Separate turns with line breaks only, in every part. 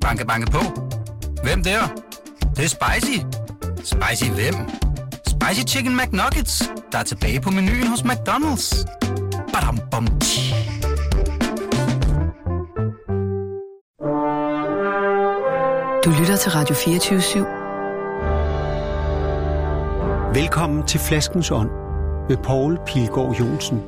Banke, banke på. Hvem der? Det, det er spicy. Spicy hvem? Spicy Chicken McNuggets, der er tilbage på menuen hos McDonald's. Badum, bom, tji.
Du lytter til Radio 24 /7.
Velkommen til Flaskens Ånd med Poul Pilgaard Jonsen.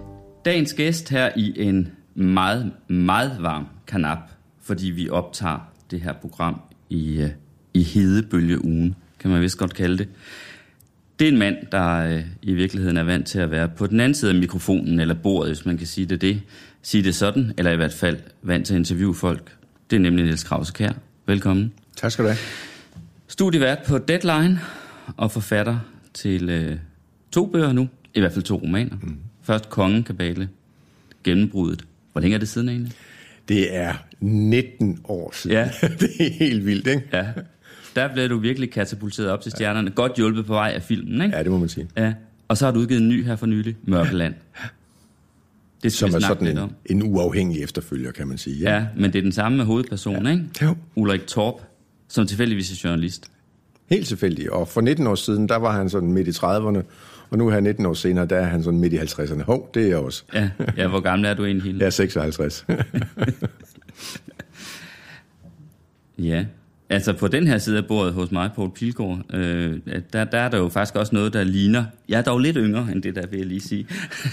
Dagens gæst her i en meget, meget varm kanap, fordi vi optager det her program i, øh, i hedebølgeugen, kan man vist godt kalde det. Det er en mand, der øh, i virkeligheden er vant til at være på den anden side af mikrofonen, eller bordet, hvis man kan sige det det. Sige det sådan, eller i hvert fald vant til at interviewe folk. Det er nemlig Niels Krause Kær. Velkommen.
Tak skal du have.
Studievært på Deadline og forfatter til øh, to bøger nu. I hvert fald to romaner. Mm. Først Kongen Kabale, Gennembruddet. Hvor længe er det siden egentlig?
Det er 19 år siden.
Ja.
det er helt vildt, ikke?
Ja. Der blev du virkelig katapulteret op til stjernerne. Godt hjulpet på vej af filmen, ikke?
Ja, det må man sige.
Ja. Og så har du udgivet en ny her for nylig, Mørkeland. Det skal
Som er sådan en,
om.
en uafhængig efterfølger, kan man sige.
Ja, men det er den samme hovedperson, ikke?
Jo.
Ulrik Torp, som tilfældigvis er journalist.
Helt tilfældigt. Og for 19 år siden, der var han sådan midt i 30'erne, og nu her 19 år senere, der er han sådan midt i 50'erne. Hov, det er jeg også.
Ja, ja hvor gammel er du egentlig, Hilde?
Jeg er 56.
Ja, altså på den her side af bordet hos mig, Poul Pilgaard, øh, der, der er der jo faktisk også noget, der ligner, jeg er dog lidt yngre end det der, vil jeg lige sige,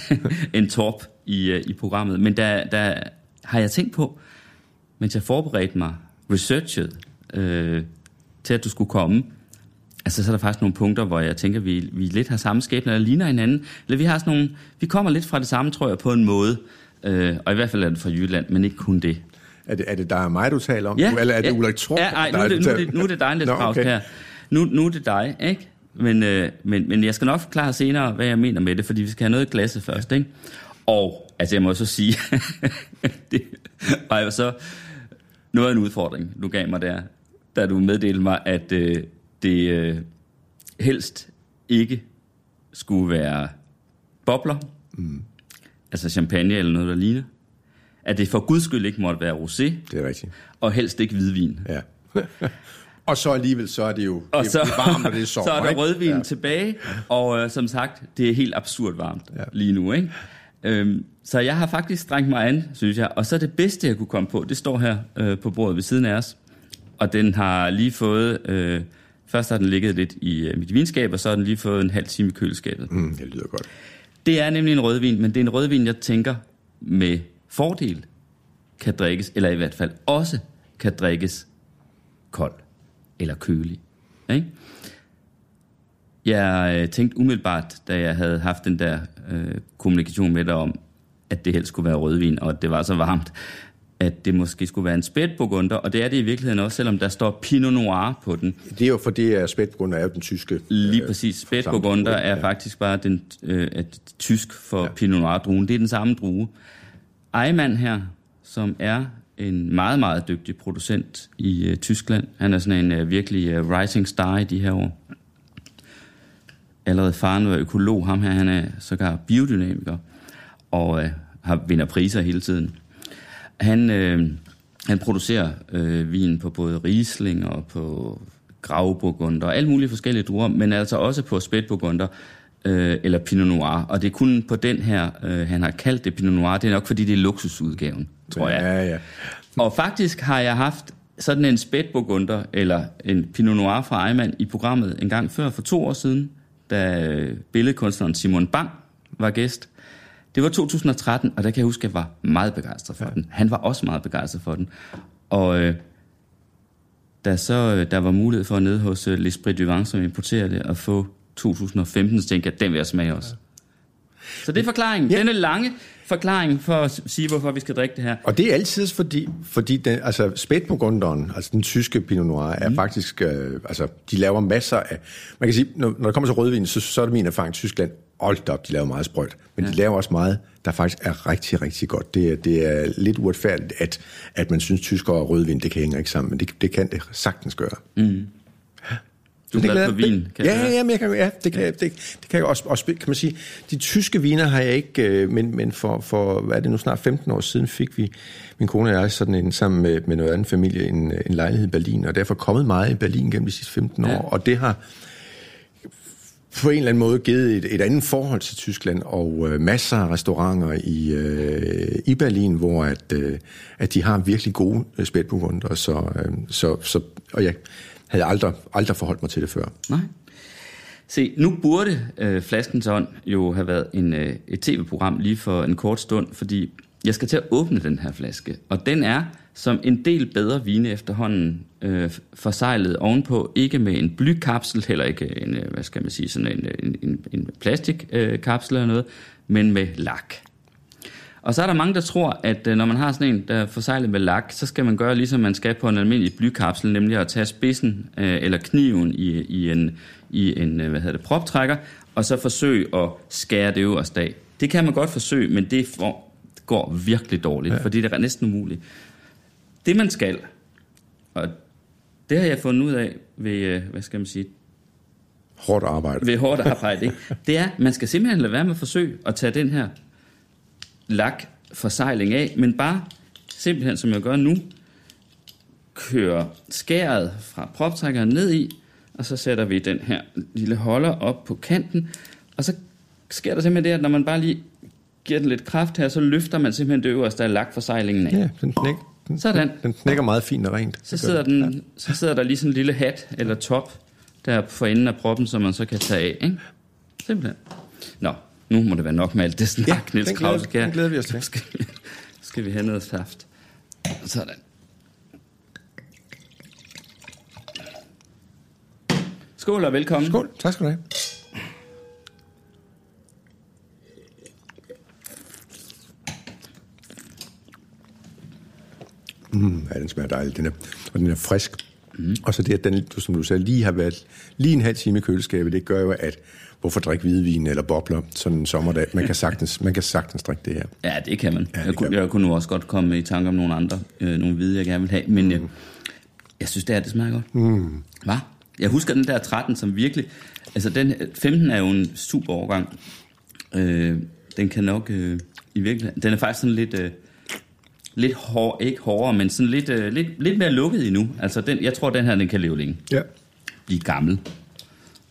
en torp i, øh, i programmet. Men der, der har jeg tænkt på, mens jeg forberedte mig, researchet øh, til, at du skulle komme, altså så er der faktisk nogle punkter, hvor jeg tænker, vi, vi lidt har samme skæbne, eller ligner hinanden, eller vi har sådan nogle, vi kommer lidt fra det samme, tror jeg, på en måde, øh, og i hvert fald er det fra Jylland, men ikke kun det.
er, det, er det dig og mig, du taler om?
Ja,
Eller er det
ja,
Ulrik Torp?
Ja, ej, nu, er det, nu, er det, nu er det dig, Niels
okay.
her. Nu, nu er det dig, ikke? Men, øh, men, men jeg skal nok forklare senere, hvad jeg mener med det, fordi vi skal have noget i glasset først, ikke? Og, altså jeg må så sige, det var jo så noget af en udfordring, du gav mig der, da du meddelte mig, at øh, det øh, helst ikke skulle være bobler, mm. altså champagne eller noget, der ligner. At det for guds skyld ikke måtte være rosé,
Det er rigtigt.
og helst ikke hvidvin.
Ja. og så alligevel, så er det jo
Og
det,
så,
det er varmt, og det er sommer.
så er der
ikke?
rødvin
Ja.
tilbage, og øh, som sagt, det er helt absurd varmt
ja.
lige nu. Ikke? Øhm, så jeg har faktisk strengt mig an, synes jeg. Og så det bedste, jeg kunne komme på, det står her øh, på bordet ved siden af os. Og den har lige fået... Øh, først har den ligget lidt i øh, mit vinskab, og så har den lige fået en halv time i køleskabet.
Mm, det lyder godt.
Det er nemlig en rødvin, men det er en rødvin, jeg tænker med fordel kan drikkes, eller i hvert fald også kan drikkes kold eller kølig. Ikke? Jeg øh, tænkte umiddelbart, da jeg havde haft den der øh, kommunikation med dig om, at det helst skulle være rødvin, og at det var så varmt, at det måske skulle være en spætburgunder, og det er det i virkeligheden også, selvom der står Pinot Noir på den.
Det er jo fordi, at spætgrund er jo den tyske...
Lige
øh,
præcis. Spætburgunder er
ja.
faktisk bare den, øh, at tysk for ja. Pinot Noir-druen. Det er den samme drue. Eimann her, som er en meget, meget dygtig producent i øh, Tyskland. Han er sådan en øh, virkelig øh, rising star i de her år. Allerede faren var økolog. Ham her, han er sågar biodynamiker og øh, har vinder priser hele tiden. Han, øh, han producerer øh, vin på både Riesling og på Gravburgunder og alle mulige forskellige druer, men altså også på Spætburgunder øh, eller Pinot Noir. Og det er kun på den her, øh, han har kaldt det Pinot Noir. Det er nok, fordi det er luksusudgaven, tror jeg.
Ja, ja.
Og faktisk har jeg haft sådan en spætburgunder, eller en Pinot Noir fra Eimann i programmet en gang før, for to år siden, da øh, billedkunstneren Simon Bang var gæst. Det var 2013, og der kan jeg huske, at jeg var meget begejstret for ja. den. Han var også meget begejstret for den. Og øh, da så øh, der var mulighed for nede hos øh, L'Esprit du Vin, som importerer det, at få 2015, så tænkte jeg, at den vil jeg smage også. Så det er forklaringen.
Ja.
Ja. Denne lange forklaring for at sige, hvorfor vi skal drikke det her.
Og det er altid fordi, fordi den, altså spætburgunderen, altså den tyske Pinot Noir, er mm. faktisk, øh, altså de laver masser af, man kan sige, når, når det kommer til rødvin, så, så er det min erfaring, Tyskland, hold op, de laver meget sprøjt, men ja. de laver også meget, der faktisk er rigtig, rigtig godt. Det, er- det er lidt uretfærdigt, at, at man synes, tysker og rødvin, det kan hænge ikke sammen, men det, det kan det sagtens gøre.
Du er glad for vin, kan
ja, ja, ja, men jeg kan, ja, det kan, det, det kan jeg også, også, kan man sige. De tyske viner har jeg ikke, øh, men, men for, for, hvad er det nu, snart 15 år siden fik vi, min kone og jeg, sådan en, sammen med, med noget anden familie, en, en lejlighed i Berlin, og derfor kommet meget i Berlin gennem de sidste 15 år,
Ja.
og det har på en eller anden måde givet et, et andet forhold til Tyskland, og øh, masser af restauranter i, øh, i Berlin, hvor at, øh, at de har virkelig gode øh, spætburgunder, så, øh, så, så, og jeg havde aldrig, aldrig forholdt mig til det før.
Nej. Se, nu burde øh, Flaskens Ånd jo have været en, øh, et tv-program lige for en kort stund, fordi jeg skal til at åbne den her flaske, og den er som en del bedre vine efterhånden øh, forsejlet ovenpå, ikke med en blykapsel, heller ikke en, øh, hvad skal man sige, sådan en, en, en, en plastikkapsel øh, kapsel eller noget, men med lak. Og så er der mange, der tror, at øh, når man har sådan en, der er forsejlet med lak, så skal man gøre ligesom man skal på en almindelig blykapsel, nemlig at tage spidsen øh, eller kniven i, i en, i en øh, hvad hedder det, proptrækker, og så forsøge at skære det øverst af. Det kan man godt forsøge, men det får, går virkelig dårligt, ja. fordi det er næsten umuligt. Det man skal, og det har jeg fundet ud af ved, øh, hvad skal man sige,
Hårdt arbejde.
ved hårdt arbejde, ikke? det er, man skal simpelthen lade være med at forsøge at tage den her lak forsejling af, men bare simpelthen, som jeg gør nu, køre skæret fra proptrækkeren ned i, og så sætter vi den her lille holder op på kanten, og så sker der simpelthen det, at når man bare lige giver den lidt kraft her, så løfter man simpelthen det øverste af lakforsejlingen af.
Ja, den, knæk, den,
Sådan.
den knækker meget fint og rent.
Så sidder,
den.
den, så sidder der lige sådan en lille hat eller top der for enden af proppen, som man så kan tage af. Ikke? Simpelthen. Nå, nu må det være nok med alt det snak,
Ja,
Niels
den glæder-
Krause.
den glæder vi os til.
Skal vi, skal vi have noget saft. Sådan. Skål og velkommen.
Skål, tak skal du have. Mm, ja, den smager dejligt, den er, og den er frisk. Mm. Og så det, at den, du, som du sagde, lige har været lige en halv time i køleskabet, det gør jo, at hvorfor drikke hvidvin eller bobler sådan en sommerdag? Man kan sagtens, man kan sagtens drikke det her.
Ja, det kan man.
Ja, det
jeg, kunne,
kan
jeg kunne nu også godt komme i tanke om nogle andre, øh, nogle hvide, jeg gerne vil have, men øh, jeg synes, det er, det smager godt. Mm. Hvad? Jeg husker den der 13, som virkelig... Altså, den 15 er jo en super overgang. Øh, den kan nok øh, i virkeligheden... Den er faktisk sådan lidt... Øh, lidt hård, ikke hårdere, men sådan lidt, øh, lidt, lidt mere lukket endnu. Altså, den, jeg tror, den her, den kan leve længe.
Ja.
Blive gammel.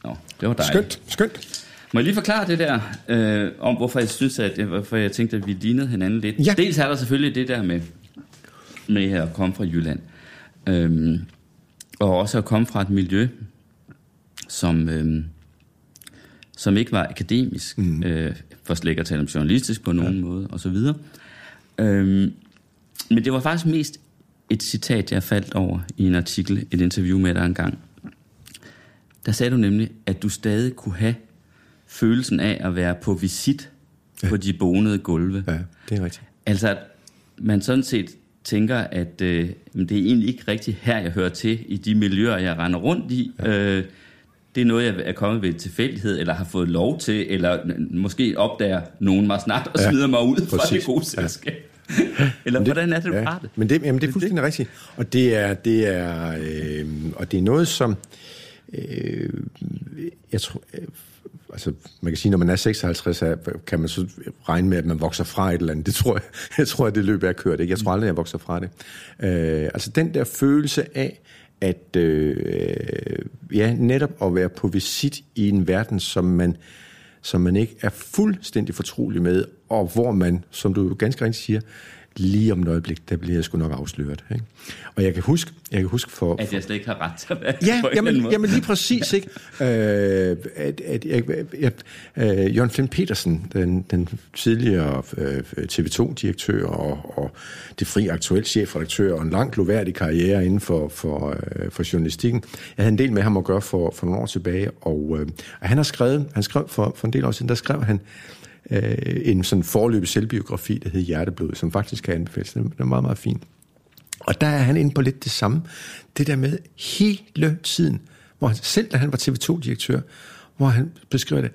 Nå, det var dejligt.
Skønt, skønt.
Må jeg lige forklare det der, øh, om hvorfor jeg synes, at, hvorfor jeg tænkte, at vi lignede hinanden lidt?
Ja.
Dels er der selvfølgelig det der med, med at komme fra Jylland. Øhm, og også at komme fra et miljø, som, øhm, som ikke var akademisk, mm. øh, for slet ikke at tale om journalistisk på nogen ja. måde, og så videre. Øhm, men det var faktisk mest et citat, jeg faldt over i en artikel, et interview med dig engang. Der sagde du nemlig, at du stadig kunne have følelsen af at være på visit ja. på de bonede gulve.
Ja, det er rigtigt.
Altså, at man sådan set tænker, at øh, det er egentlig ikke rigtigt her, jeg hører til, i de miljøer, jeg render rundt i. Ja. Øh, det er noget, jeg er kommet ved tilfældighed, eller har fået lov til, eller måske opdager nogen mig snart og
Ja,
smider mig ud fra
præcis.
det gode selskab. eller
det-
hvordan er det, du
ja.
har det?
Men det, jamen, det er fuldstændig rigtigt. Og det er, det er, øh, og det er noget, som... Øh, jeg tror... Øh, altså, man kan sige, når man er 56, er- kan man så regne med, at man vokser fra et eller andet. Det tror jeg, jeg tror, at det løb er kørt. Ikke? Jeg tror aldrig, jeg vokser fra det. Øh, altså, den der følelse af, at øh, ja, netop at være på visit i en verden, som man, som man ikke er fuldstændig fortrolig med, og hvor man, som du ganske rigtigt siger, lige om et øjeblik, der bliver jeg sgu nok afsløret. Ikke? Og jeg kan huske, jeg kan huske for,
At jeg slet ikke har ret til at være
Ja,
på
jamen,
måde.
jamen lige præcis, ikke? Øh, at, at, jeg, jeg, øh, Jørgen Flint Petersen, den, den tidligere øh, TV2-direktør og, og det fri aktuelt chefredaktør og en lang gloværdig karriere inden for, for, øh, for journalistikken. Jeg havde en del med ham at gøre for, for nogle år tilbage, og, øh, og han har skrevet, han skrev for, for en del år siden, der skrev han øh, Øh, en sådan forløbig selvbiografi, der hed Hjerteblod, som faktisk kan anbefales. Den er meget, meget fin. Og der er han inde på lidt det samme. Det der med hele tiden, hvor han, selv da han var TV2-direktør, hvor han beskriver det,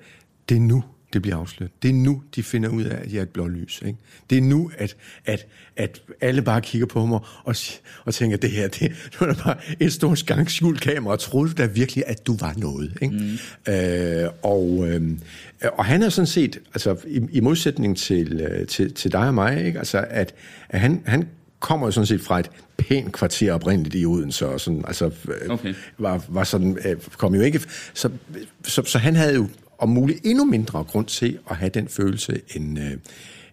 det er nu, det bliver afsløret. Det er nu, de finder ud af, at jeg er et blålys. Ikke? Det er nu, at, at, at alle bare kigger på mig og, og tænker, det her, det, det var bare et stort skang skjult kamera, og troede da virkelig, at du var noget. Ikke? Mm. Øh, og, øh, og han er sådan set, altså i, i modsætning til, øh, til, til dig og mig, ikke? Altså, at, at han, han kommer jo sådan set fra et pænt kvarter oprindeligt i Odense, og sådan, altså, øh, okay. var, var sådan, øh, kom jo ikke, så, så, så han havde jo om muligt endnu mindre grund til at have den følelse, end, øh,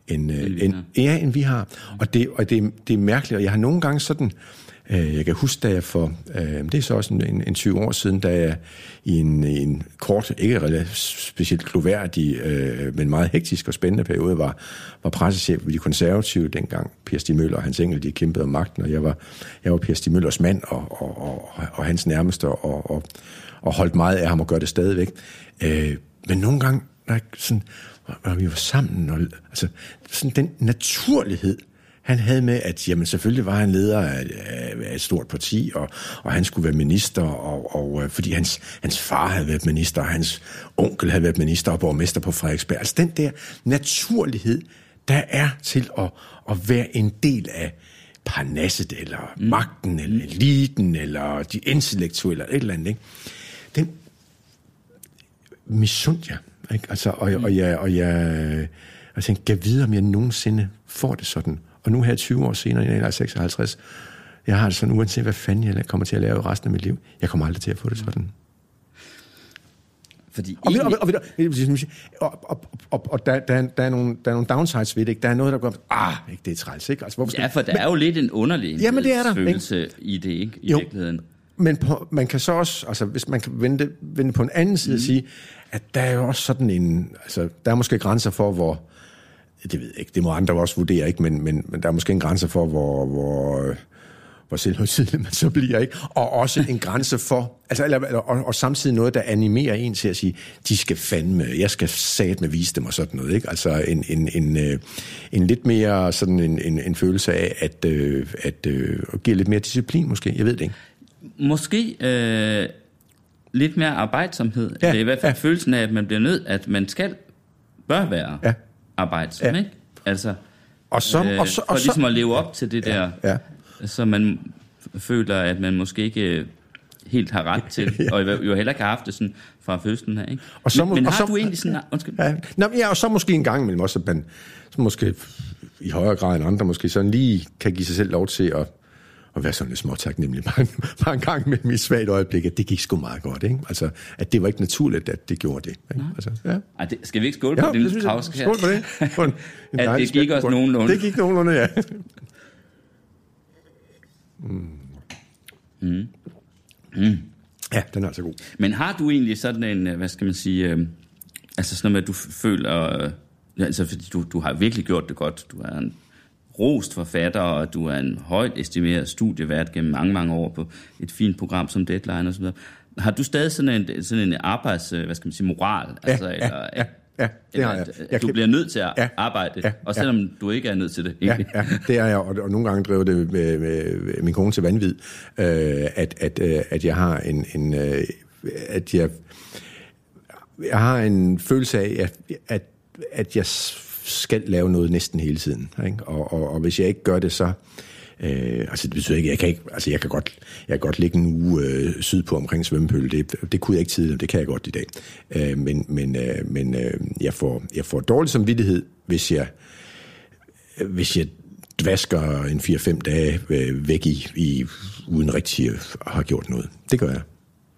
end, øh, end, ja, end vi har. Og, det, og det, det er mærkeligt, og jeg har nogle gange sådan, øh, jeg kan huske, da jeg for, øh, det er så også en, en 20 år siden, da jeg i en, en kort, ikke specielt kloværdig, øh, men meget hektisk og spændende periode, var, var pressechef ved de konservative dengang. Per Stig Møller og Hans Engel, de kæmpede om magten, og jeg var, jeg var Per Stig Møllers mand og, og, og, og hans nærmeste, og, og, og holdt meget af ham og gør det stadigvæk. Øh, men nogle gange, når, sådan, når vi var sammen, og, altså, sådan den naturlighed, han havde med, at jamen, selvfølgelig var han leder af, af et stort parti, og, og han skulle være minister, og, og, øh, fordi hans, hans far havde været minister, og hans onkel havde været minister og borgmester på Frederiksberg. Altså den der naturlighed, der er til at, at være en del af parnasset, eller mm. magten, eller eliten, eller de intellektuelle, eller et eller andet. Ikke? Misundte jeg. Ikke? Altså, og, mm. og, jeg, og jeg, jeg tænkte, kan vide, om jeg nogensinde får det sådan. Og nu her 20 år senere, jeg er 56, jeg har det sådan, uanset hvad fanden jeg kommer til at lave resten af mit liv, jeg kommer aldrig til at få det sådan.
Fordi
og, og, og, og, og, og, og der, der, der, er nogle, der er nogle downsides ved det, ikke? Der er noget, der går, ah, ikke, det er træls, ikke? Altså,
hvorfor skal, ja, for der men, er jo lidt en underlig
jamen, det er der,
følelse ikke? i det, ikke? I
jo,
virkeligheden.
Men på, man kan så også, altså hvis man kan vende, vende på en anden side mm. og sige, at der er jo også sådan en, altså der er måske grænser for, hvor, det ved jeg ikke, det må andre også vurdere, ikke, men, men, men der er måske en grænse for, hvor, hvor, hvor selvhøjtidlig man så bliver, ikke? Og også en grænse for, altså, eller, og, og samtidig noget, der animerer en til at sige, de skal fandme, jeg skal sat med vise dem og sådan noget, ikke? Altså en, en, en, øh, en, lidt mere sådan en, en, en følelse af, at, øh, at, at, at give lidt mere disciplin måske, jeg ved det ikke.
Måske øh, lidt mere arbejdsomhed. Ja, det er i hvert fald ja. følelsen af, at man bliver nødt, at man skal, bør være ja. arbejdsom, ja. ikke? Altså,
og så, øh,
og så, og for ligesom at leve op til det ja, der, ja. så man føler, at man måske ikke helt har ret til, ja. og jo heller ikke har haft det sådan fra fødslen her. Ikke? Og så, men, men og har så, du egentlig sådan... Undskyld.
Ja, Nå, ja, og så måske en gang imellem også, at man så måske i højere grad end andre måske sådan lige kan give sig selv lov til at at være sådan lidt småtaknemmelig bare, bare en gang med mit svagt øjeblik, at det gik sgu meget godt. Ikke? Altså, at det var ikke naturligt, at det gjorde det. Ikke? Altså,
ja. Ej, det, skal vi ikke skåle på ja, det lille travsk
her? Skål på det. På en,
en at det gik også nogenlunde.
Det gik nogenlunde, ja. Mm. Mm. Mm. Ja, den er altså god.
Men har du egentlig sådan en, hvad skal man sige, øh, altså sådan noget med, at du føler, øh, altså fordi du, du har virkelig gjort det godt, du er en rost forfatter, og du er en højt estimeret studievært gennem mange, mange år på et fint program som Deadline osv. Har du stadig sådan en, sådan en arbejds, øh, hvad skal man sige, moral?
Ja, altså, ja, eller, ja. Ja, det har jeg.
jeg du bliver nødt til at ja, arbejde, ja, og selvom ja. du ikke er nødt til det.
Ja, ja, det er jeg, og, og nogle gange driver det med, med, med min kone til vanvid, øh, at, at, øh, at jeg har en, en øh, at jeg, jeg har en følelse af, at, at, at jeg skal lave noget næsten hele tiden. Ikke? Og, og, og hvis jeg ikke gør det, så... Øh, altså det betyder ikke, jeg kan ikke, altså jeg kan godt, jeg kan godt ligge en uge øh, sydpå omkring svømmepøl. Det, det kunne jeg ikke tidligere, det kan jeg godt i dag. Øh, men men, øh, men øh, jeg, får, jeg får dårlig samvittighed, hvis jeg, hvis jeg dvasker en 4-5 dage øh, væk i, i, uden rigtig at have gjort noget. Det gør jeg.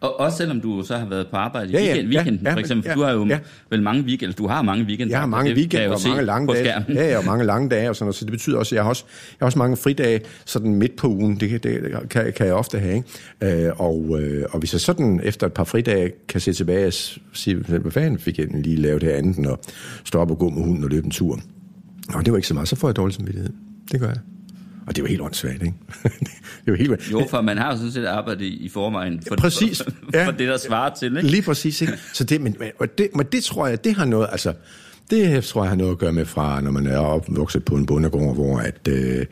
Og også selvom du så har været på arbejde i ja, weekend, ja, weekenden, ja, for eksempel. Ja, du har jo ja. vel mange weekender, du har mange weekender.
Jeg har mange weekender og mange lange dage. Ja, ja, og mange lange dage og sådan noget. Så det betyder også, at jeg har også, jeg har også mange fridage sådan midt på ugen. Det, det kan, kan jeg ofte have. Ikke? Øh, og, øh, og hvis jeg sådan efter et par fridage kan se tilbage og sige, hvad fanden fik jeg lige lavet det andet, og stå op og gå med hunden og løbe en tur. Og det var ikke så meget, så får jeg dårlig samvittighed. Det gør jeg. Og det jo helt åndssvagt, ikke? det
jo helt... Jo, for man har jo sådan set arbejdet i forvejen for,
præcis.
for, ja. for det, der svarer til, ikke?
Lige præcis, ikke? Så det, men, og det, men det tror jeg, det har noget, altså, Det tror jeg har noget at gøre med fra, når man er opvokset på en bondegård, hvor at, øh,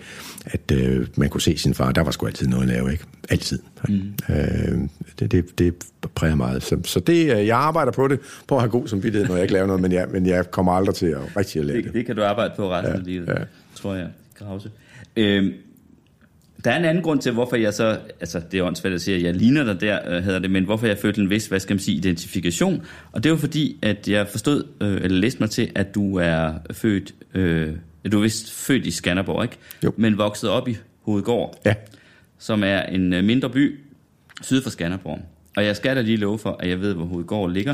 at øh, man kunne se sin far. Der var sgu altid noget at lave, ikke? Altid. Mm. Øh, det, det, det præger meget. Så, så det, øh, jeg arbejder på det, på at have god samvittighed, når jeg ikke laver noget, men jeg, men jeg kommer aldrig til at rigtig at lave
det.
det.
Det kan du arbejde på resten
Ja,
af livet,
ja.
tror jeg, Krause. Øhm, der er en anden grund til, hvorfor jeg så, altså det er åndssvagt at sige, at jeg ligner dig der, øh, hedder det, men hvorfor jeg følte en vis, hvad skal man sige, identifikation. Og det var fordi, at jeg forstod, øh, eller læste mig til, at du er født, øh, du er vist født i Skanderborg, ikke?
Jo.
Men vokset op i Hovedgård,
Ja,
som er en øh, mindre by syd for Skanderborg. Og jeg skal da lige love for, at jeg ved, hvor Hovedgård ligger.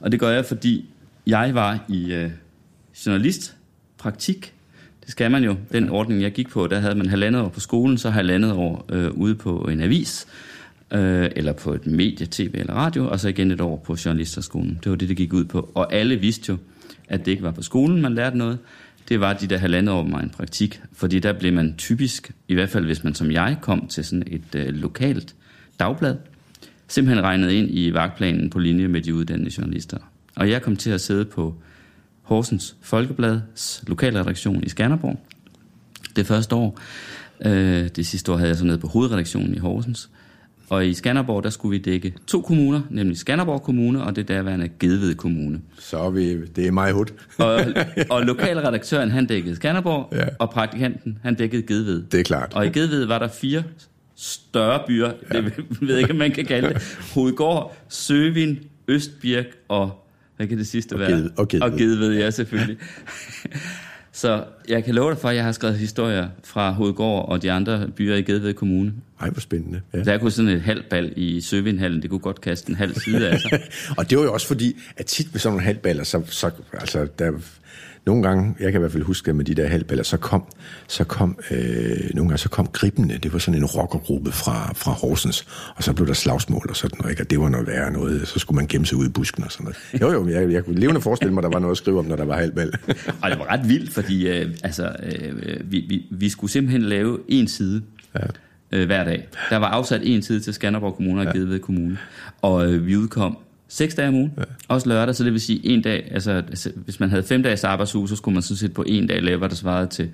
Og det gør jeg, fordi jeg var i øh, journalistpraktik. Det skal man jo. Den ordning, jeg gik på, der havde man halvandet år på skolen, så halvandet år øh, ude på en avis, øh, eller på et medie, tv eller radio, og så igen et år på journalisterskolen. Det var det, det gik ud på. Og alle vidste jo, at det ikke var på skolen, man lærte noget. Det var de der halvandet år med en praktik, fordi der blev man typisk, i hvert fald hvis man som jeg kom til sådan et øh, lokalt dagblad, simpelthen regnet ind i vagtplanen på linje med de uddannede journalister. Og jeg kom til at sidde på Horsens Folkeblads lokalredaktion i Skanderborg. Det første år. Øh, det sidste år havde jeg så nede på hovedredaktionen i Horsens. Og i Skanderborg, der skulle vi dække to kommuner, nemlig Skanderborg Kommune og det derværende Gedved Kommune.
så er vi, det er mig hud.
Og, og lokalredaktøren, han dækkede Skanderborg,
Ja.
og praktikanten, han dækkede Gedved.
Det er klart.
Og i Gedved var der fire større byer, ja. det ved jeg ikke, om man kan kalde det. Hovedgård, Søvin, Østbirk og, hvad kan det sidste
Og
være?
Ged- og Gedved.
Og Gedved, ja, selvfølgelig. Så jeg kan love dig for, at jeg har skrevet historier fra Hovedgård og de andre byer i Gedved Kommune.
Ej, hvor spændende. Ja.
Der kunne sådan et halvbal i Søvinhallen, det kunne godt kaste en halv side af sig.
og det var jo også fordi, at tit med sådan nogle halvballer, så, så altså, der, nogle gange, jeg kan i hvert fald huske, at med de der halvballer, så kom, så kom øh, nogle gange så kom gribende, det var sådan en rockergruppe fra, fra Horsens, og så blev der slagsmål og sådan noget, ikke? og det var noget værre noget, så skulle man gemme sig ud i busken og sådan noget. Jo, jo, men jeg, jeg kunne levende forestille mig, at der var noget at skrive om, når der var halvbal.
Og det var ret vildt, fordi øh, altså, øh, vi, vi, vi skulle simpelthen lave en side
Ja.
øh, hver dag. Der var afsat en side til Skanderborg Kommune og ja. Gedved Kommune. Og øh, vi udkom seks dage om ugen, ja. også lørdag, så det vil sige en dag, altså hvis man havde fem dages arbejdsuge, så skulle man sådan set på en dag lave, hvad der svarede til,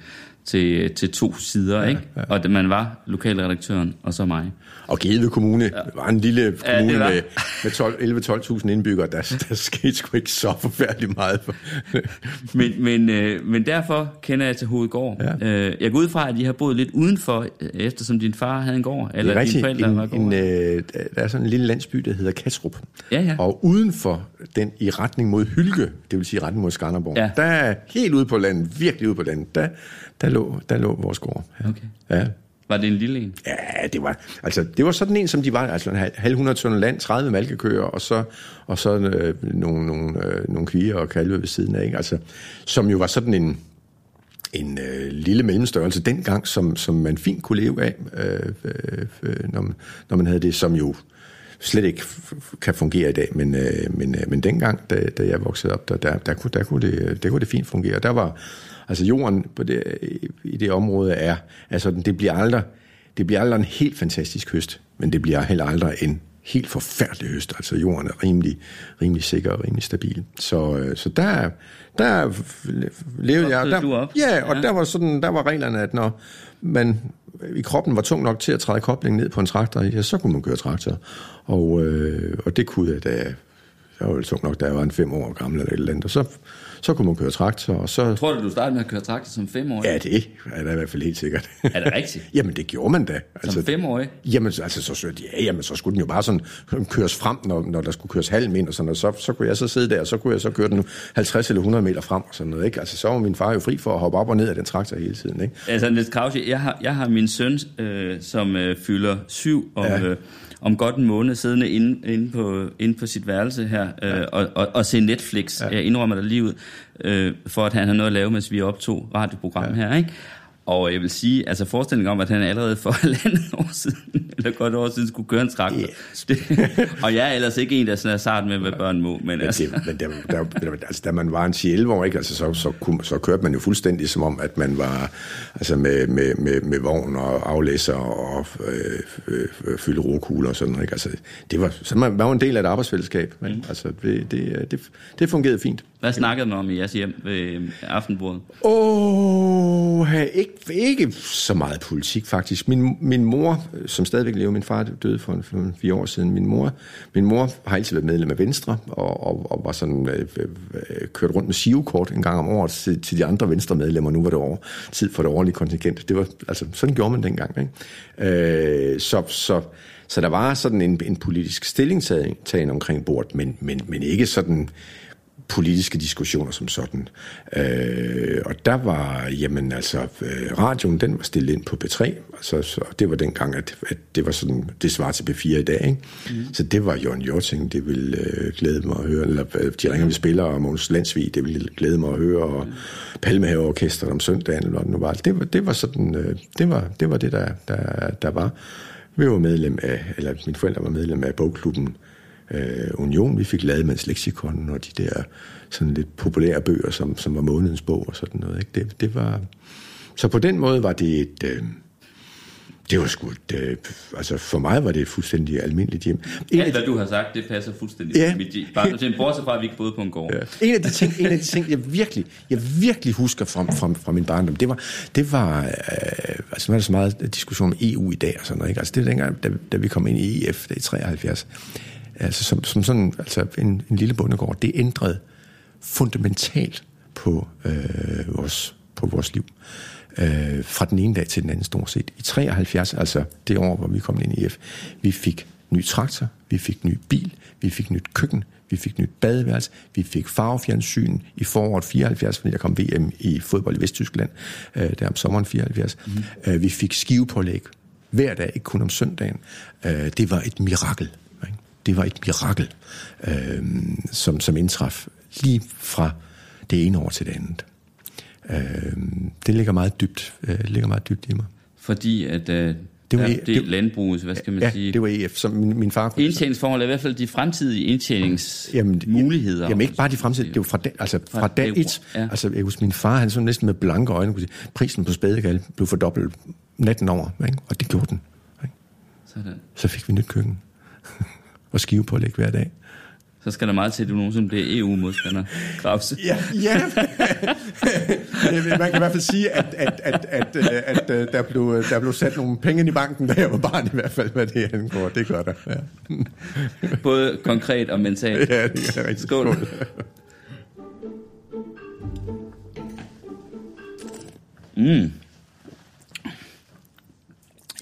til, til to sider, ja, ikke? Ja. Og det, man var lokalredaktøren, og så mig.
Og Gedve Kommune ja. var en lille
Ja,
kommune
var.
med, med 12 11-12.000 indbyggere. Der, der skete sgu ikke så forfærdeligt meget. For.
Men, men, øh, men derfor kender jeg til Hovedgård.
Ja.
Øh, jeg går ud fra, at de har boet lidt udenfor, øh, eftersom din far havde en gård, eller
det er
dine forældre var
En,
gård.
en, øh, der er sådan en lille landsby, der hedder Kastrup.
Ja, ja.
Og uden for den, i retning mod Hylke, det vil sige retning mod Skanderborg,
Ja.
der er helt ude på landet, virkelig ude på landet, der, der, lå, der lå vores gård. Ja.
Okay.
Ja.
Var det en lille en?
Ja, det var, altså, det var sådan en, som de var, altså en halv- halv 100 tønder land, 30 malkekøer, og så, og så øh, nogle, nogle, øh, nogle kvier og kalve ved siden af, ikke? Altså, som jo var sådan en, en øh, lille mellemstørrelse dengang, som, som man fint kunne leve af, øh, øh, øh, når, man, når man havde det, som jo slet ikke kan fungere i dag, men, øh, men, øh, men dengang, da, da jeg voksede op, der, der, der, kunne, der, kunne det, der kunne det fint fungere. Der var, altså jorden på det, i det område er, altså det bliver aldrig, det bliver aldrig en helt fantastisk høst, men det bliver heller aldrig en helt forfærdelig høst. Altså jorden er rimelig, rimelig sikker og rimelig stabil. Så, øh, så der, der levede jeg... Der,
du op?
Ja, og
Ja.
der var sådan, der var reglerne, at når man i kroppen var tung nok til at træde koblingen ned på en traktor, ja, så kunne man køre traktor. Og, øh, og det kunne jeg da... Jeg var vel tung nok, da jeg var en fem år gammel eller et eller andet. Og så, så kunne man køre traktor, og så...
Tror du, du startede med at køre traktor som femårig?
Ja, det er da i hvert fald helt sikkert.
Er det rigtigt?
jamen, det gjorde man da.
Som femårig?
Jamen, altså, så, så, ja, jamen, så skulle den jo bare sådan køres frem, når, når der skulle køres halm ind, og sådan, og så, så kunne jeg så sidde der, og så kunne jeg så køre den 50 eller 100 meter frem, og sådan noget, ikke? Altså, så var min far jo fri for at hoppe op og ned af den traktor hele tiden, ikke?
Altså, Niels Krause, jeg har, jeg har min søn, øh, som øh, fylder syv om,
ja.
øh, om godt en måned, siddende inde, inde, på, inde på sit værelse her, øh, ja. og, og, og se Netflix. Ja. Jeg indrømmer dig lige ud, øh, for at han har noget at lave, mens vi optog radioprogram ja. her, ikke? Og jeg vil sige, altså forestillingen om, at han allerede for halvandet år siden, eller godt år siden, skulle køre en traktor.
Yes.
Det, og jeg er ellers ikke en, der sådan er sart med, hvad børn må. Men
Men,
altså,
det, men der, der, der, altså, da man var en 10-11 år, ikke, altså, så, så, kunne, så kørte man jo fuldstændig som om, at man var altså med, med, med, med vogn og aflæser og øh, øh, fylde rokugler og sådan noget. Ikke? Altså, det var, så man var jo en del af et arbejdsfællesskab. Men,
Mm.
altså, det, det, det, det fungerede fint.
hvad snakkede man om i jeres hjem ved aftenbordet?
Åh, oh, ikke, ikke så meget politik faktisk. Min, min mor, øh, som stadigvæk lever, min far døde for, for fire år siden. Min mor, min mor har altid været medlem af Venstre, og, og, og var sådan, øh, øh, kørt rundt med sivekort en gang om året til, til de andre Venstre medlemmer. Nu var det over, tid for det årlige kontingent. Det var, altså, sådan gjorde man dengang. Ikke? Øh, så, så, så der var sådan en, en politisk stillingtagen omkring bordet, men, men, men ikke sådan politiske diskussioner som sådan. Øh, og der var, jamen altså, øh, radioen, den var stillet ind på P3, altså, så det var dengang, at, at det var sådan, det svarer til P4 i dag, ikke? Mm. Så det var Jørgen Jorting, det ville øh, glæde mig at høre, eller øh, de ringer, vi spiller, og Måns Landsvig, det ville glæde mig at høre, og Palmehave Orkester om søndagen, eller nu var. Det var, det var sådan, øh, det var det, var det der, der, der var. Vi var medlem af, eller mine forældre var medlem af bogklubben øh, Union. Vi fik Lademands Lexikon og de der sådan lidt populære bøger, som, som var månedens bog og sådan noget. Ikke? Det, det var, så på den måde var det et... Øh, det var sgu et, øh, altså for mig var det et fuldstændig almindeligt hjem. En
Alt,
de-
hvad du har sagt, det passer fuldstændig
Ja.
mit barndom. Bortset fra, at vi ikke boede på en gård. Ja.
En af de ting, en af de ting jeg virkelig, jeg virkelig husker fra, fra, fra min barndom, det var, det var øh, altså nu er der så meget diskussion om EU i dag og sådan noget, ikke? Altså det er dengang, da, da vi kom ind i EF, det i 73, altså som, som sådan, altså en, en lille bondegård, det ændrede fundamentalt på, øh, vores, på vores liv. Øh, fra den ene dag til den anden stort set. I 73, altså det år, hvor vi kom ind i EF, vi fik ny traktor, vi fik ny bil, vi fik nyt køkken, vi fik nyt badeværelse, vi fik farvefjernsyn i foråret 74, fordi der kom VM i fodbold i Vesttyskland, øh, der om sommeren 74. Mm. Øh, vi fik skivepålæg hver dag, ikke kun om søndagen. Øh, det var et mirakel. Det var et mirakel, øh, som, som indtraf lige fra det ene år til det andet. Øh, det ligger meget dybt, øh, ligger meget dybt i mig.
Fordi at øh,
Det var
var,
i-
det, det landbruget, hvad skal man
Ja,
sige?
det var EF, som min, min far.
Indtjeningsforhold er i hvert fald de fremtidige indtjeningsmuligheder.
Jamen ikke bare de fremtidige, det var fra, dag, altså fra,
Fra
dag- et.
ja.
Altså jeg husker, min far, han så næsten med blanke øjne, kunne sige, prisen på spædegal blev fordoblet natten over, ikke? og det gjorde den. Ikke?
Sådan.
Så fik vi nyt køkken og skivepålæg hver dag.
Så skal der meget til, at du nogensinde bliver EU-modstander, Krause.
Ja, ja. Man kan i hvert fald sige, at, at, at, at, at, at øh, der, blev, der blev sat nogle penge i banken, da jeg var barn i hvert fald, hvad det angår. Det gør der. Ja,
Både konkret og mentalt.
ja det er rigtig
Skål. Mm.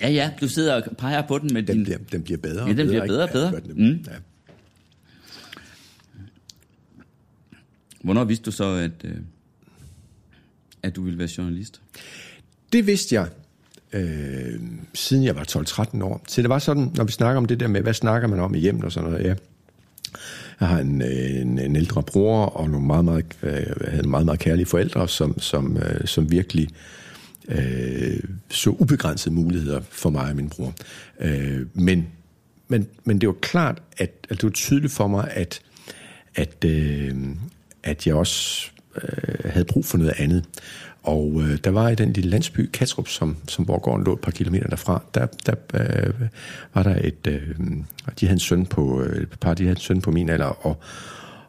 Ja, ja, du sidder og peger på den med
Den
din...
bliver, den bliver bedre
Ja, den bliver bedre og bedre.
Ja, gør den.
Mm.
Ja.
Hvornår vidste du så, at, øh, at du ville være journalist?
Det vidste jeg, øh, siden jeg var 12-13 år. Så det var sådan, når vi snakker om det der med, hvad snakker man om i hjemmet og sådan noget, ja. Jeg har en, øh, en, en ældre bror og nogle meget, meget, øh, havde meget, meget kærlige forældre, som, som, øh, som virkelig øh, øh, så ubegrænsede muligheder for mig og min bror. Øh, men, men, men det var klart, at, at det var tydeligt for mig, at, at, øh, at jeg også øh, havde brug for noget andet. Og øh, der var i den lille landsby, Katrup, som, som hvor gården lå et par kilometer derfra, der, der øh, var der et... Øh, de havde en søn på, øh, par, de havde en søn på min alder, og,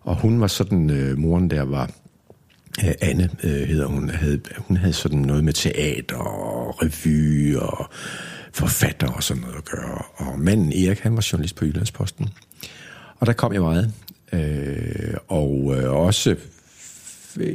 og hun var sådan, øh, moren der var, Øh, Anne øh, hedder hun, havde, hun havde sådan noget med teater og revy og forfatter og sådan noget at gøre. Og manden Erik, han var journalist på Jyllandsposten. Og der kom jeg meget. Øh, og øh, også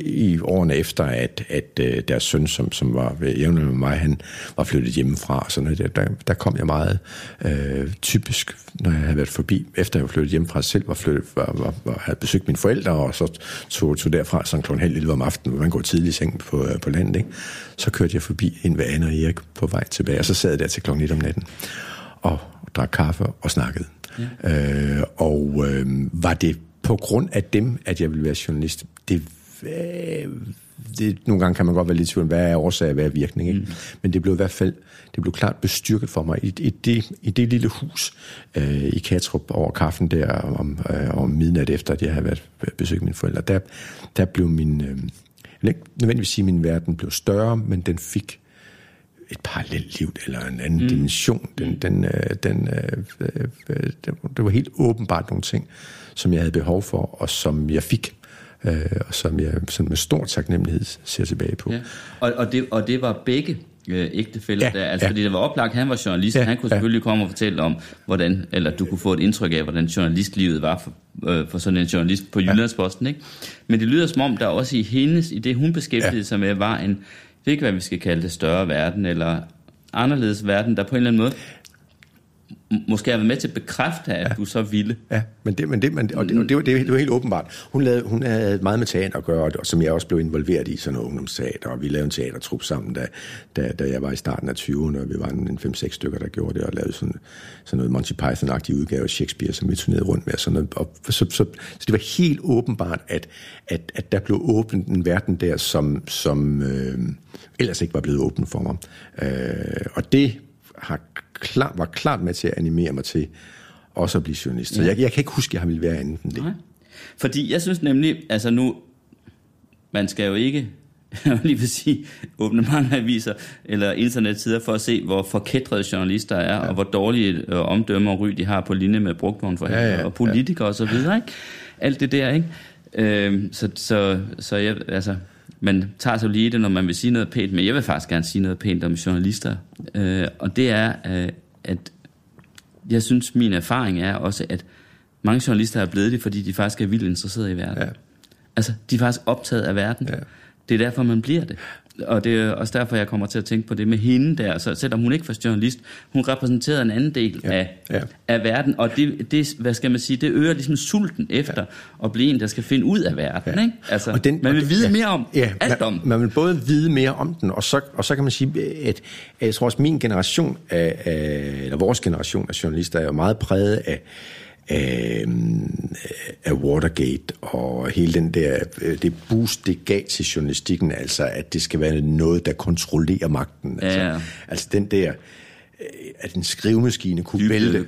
i årene efter, at, at øh, deres søn, som, som var jævnlig med mig, han var flyttet hjemmefra. Så noget, der, der, der kom jeg meget øh, typisk, når jeg havde været forbi, efter jeg var flyttet hjemmefra selv, var flyttet, var, var, var, havde besøgt mine forældre, og så tog, tog derfra sådan klokken halv lille om aftenen, hvor man går tidligt i seng på, øh, på landet, ikke? så kørte jeg forbi ind ved Anne og Erik på vej tilbage, og så sad jeg der til klokken 1 om natten, og drak kaffe og snakkede. Ja. Øh, og øh, var det på grund af dem, at jeg ville være journalist? Det øh, det, nogle gange kan man godt være lidt i tvivl hvad er årsag, hvad er virkning. Ikke? Mm. Men det blev i hvert fald det blev klart bestyrket for mig i, i, det, i det lille hus øh, i Katrup over kaffen der om, øh, om midnat efter, at jeg havde været besøgt mine forældre. Der, der blev min, øh, jeg vil ikke nødvendigvis sige, at min verden blev større, men den fik et parallelt liv eller en anden mm. dimension. Den, den, øh, den, øh, øh, det var helt åbenbart nogle ting, som jeg havde behov for, og som jeg fik øh, og som jeg sådan med stor taknemmelighed ser tilbage på. Ja.
Og, og, det, og det var begge øh, ægtefælder ja, der, altså ja. fordi det var oplagt, han var journalist, ja, han kunne selvfølgelig ja. komme og fortælle om, hvordan, eller du kunne få et indtryk af, hvordan journalistlivet var for, øh, for sådan en journalist på Jyllandsposten, ikke? Men det lyder som om, der også i hendes, i det hun beskæftigede ja. sig med, var en, det ikke, hvad vi skal kalde det, større verden, eller anderledes verden, der på en eller anden måde måske har været med til at bekræfte, at ja. du så ville.
Ja, men det, men det, men, og det, og det, var, det, var helt åbenbart. Hun, lavede, hun havde meget med teater at gøre, og som jeg også blev involveret i, sådan noget ungdomsteater, og vi lavede en teatertrup sammen, da, da, da jeg var i starten af 20'erne, og vi var en 5-6 stykker, der gjorde det, og lavede sådan, sådan noget Monty Python-agtig udgave af Shakespeare, som vi turnerede rundt med. Sådan noget, og så, så, så, så det var helt åbenbart, at, at, at der blev åbnet en verden der, som, som øh, ellers ikke var blevet åbent for mig. Øh, og det har klar, var klart med til at animere mig til også at blive journalist. Så ja. jeg, jeg kan ikke huske, at jeg ville være andet end det. Nej.
Fordi jeg synes nemlig, altså nu, man skal jo ikke, jeg vil lige vil sige, åbne mange aviser eller internetsider for at se, hvor forkædrede journalister er, ja. og hvor dårlige øh, omdømmer og ry de har på linje med brugtvognforhandlere ja, ja, og politikere ja. og så videre, ikke? Alt det der, ikke? Øh, så, så, så jeg, altså, man tager så lige det, når man vil sige noget pænt, men jeg vil faktisk gerne sige noget pænt om journalister. Øh, og det er, øh, at jeg synes, min erfaring er også, at mange journalister er blevet det, fordi de faktisk er vildt interesserede i verden. Ja. Altså, de er faktisk optaget af verden. Ja. Det er derfor, man bliver det og det er også derfor, jeg kommer til at tænke på det med hende der. Så selvom hun ikke var journalist, hun repræsenterede en anden del ja, af, ja. af verden. Og det, det, hvad skal man sige, det øger ligesom sulten efter ja. at blive en, der skal finde ud af verden. Ja. Ikke? Altså, og den, man vil vide ja, mere om ja, alt
man,
om
Man vil både vide mere om den, og så, og så kan man sige, at, at jeg tror også, min generation, af, af, eller vores generation af journalister, er jo meget præget af af, af Watergate og hele den der, det boost, det gav til journalistikken, altså at det skal være noget, der kontrollerer magten. Altså,
ja.
altså den der, øh, at en skrivemaskine kunne vælte...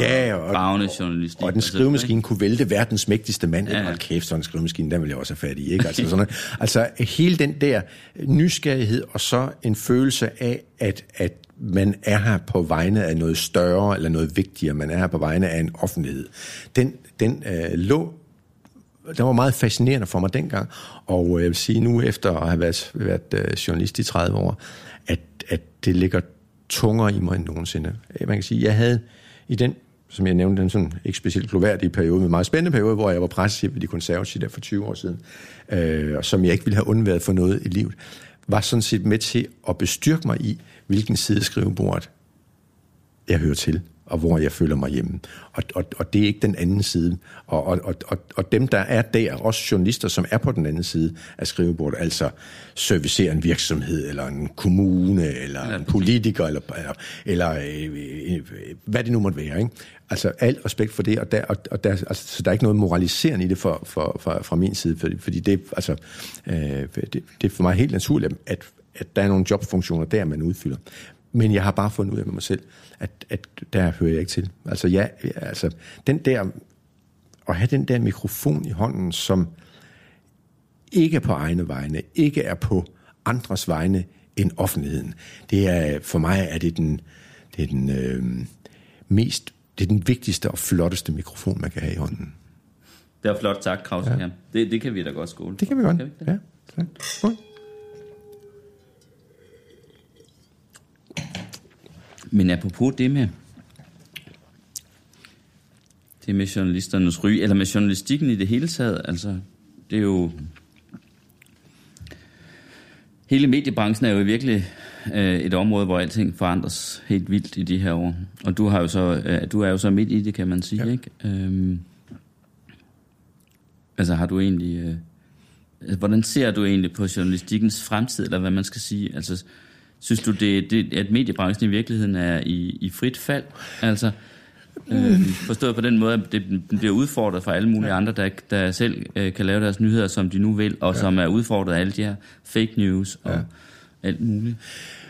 ja, og, og, journalistik.
Og den skrivemaskine kunne vælte verdens mægtigste mand. Ja. Hold kæft, sådan en skrivemaskine, den vil jeg også have fat i. Ikke? Altså, sådan altså hele den der nysgerrighed, og så en følelse af, at, at man er her på vegne af noget større eller noget vigtigere. Man er her på vegne af en offentlighed. Den, den øh, lå den var meget fascinerende for mig dengang, og øh, jeg vil sige nu efter at have været, været øh, journalist i 30 år, at, at det ligger tungere i mig end nogensinde. Man kan sige, jeg havde i den, som jeg nævnte, den sådan ikke specielt gloværdige periode, men meget spændende periode, hvor jeg var pressechef ved de konservative der for 20 år siden, øh, og som jeg ikke ville have undværet for noget i livet, var sådan set med til at bestyrke mig i, hvilken side af skrivebordet jeg hører til, og hvor jeg føler mig hjemme. Og, og, og det er ikke den anden side. Og, og, og, og dem, der er der, også journalister, som er på den anden side af skrivebordet, altså servicerer en virksomhed, eller en kommune, eller ja, en politiker, eller, eller, eller øh, øh, hvad det nu måtte være. Ikke? Altså al respekt for det, og der, og, og der, altså, så der er ikke noget moraliserende i det for, for, for, fra min side, fordi, fordi det, altså, øh, det, det er for mig helt naturligt, at, at der er nogle jobfunktioner der, man udfylder. Men jeg har bare fundet ud af med mig selv, at, at der hører jeg ikke til. Altså, ja, altså den der, at have den der mikrofon i hånden, som ikke er på egne vegne, ikke er på andres vegne end offentligheden. Det er, for mig er det den, det er den øh, mest, det er den vigtigste og flotteste mikrofon, man kan have i hånden.
Det er flot sagt, Krause. Ja. Det, det kan vi da godt skåle
Det kan vi godt, kan vi ja. Tak.
Men apropos det med, det med journalisternes ry, eller med journalistikken i det hele taget, altså, det er jo... Hele mediebranchen er jo virkelig øh, et område, hvor alting forandres helt vildt i de her år. Og du, har jo så, øh, du er jo så midt i det, kan man sige, ja. ikke? Øhm, altså har du egentlig... Øh, hvordan ser du egentlig på journalistikkens fremtid, eller hvad man skal sige? Altså, Synes du, det, det, at mediebranchen i virkeligheden er i, i frit fald? Altså, Øh, forstået på den måde, at det bliver udfordret fra alle mulige andre, der, der selv øh, kan lave deres nyheder, som de nu vil, og ja. som er udfordret af alle de her fake news og ja. alt muligt.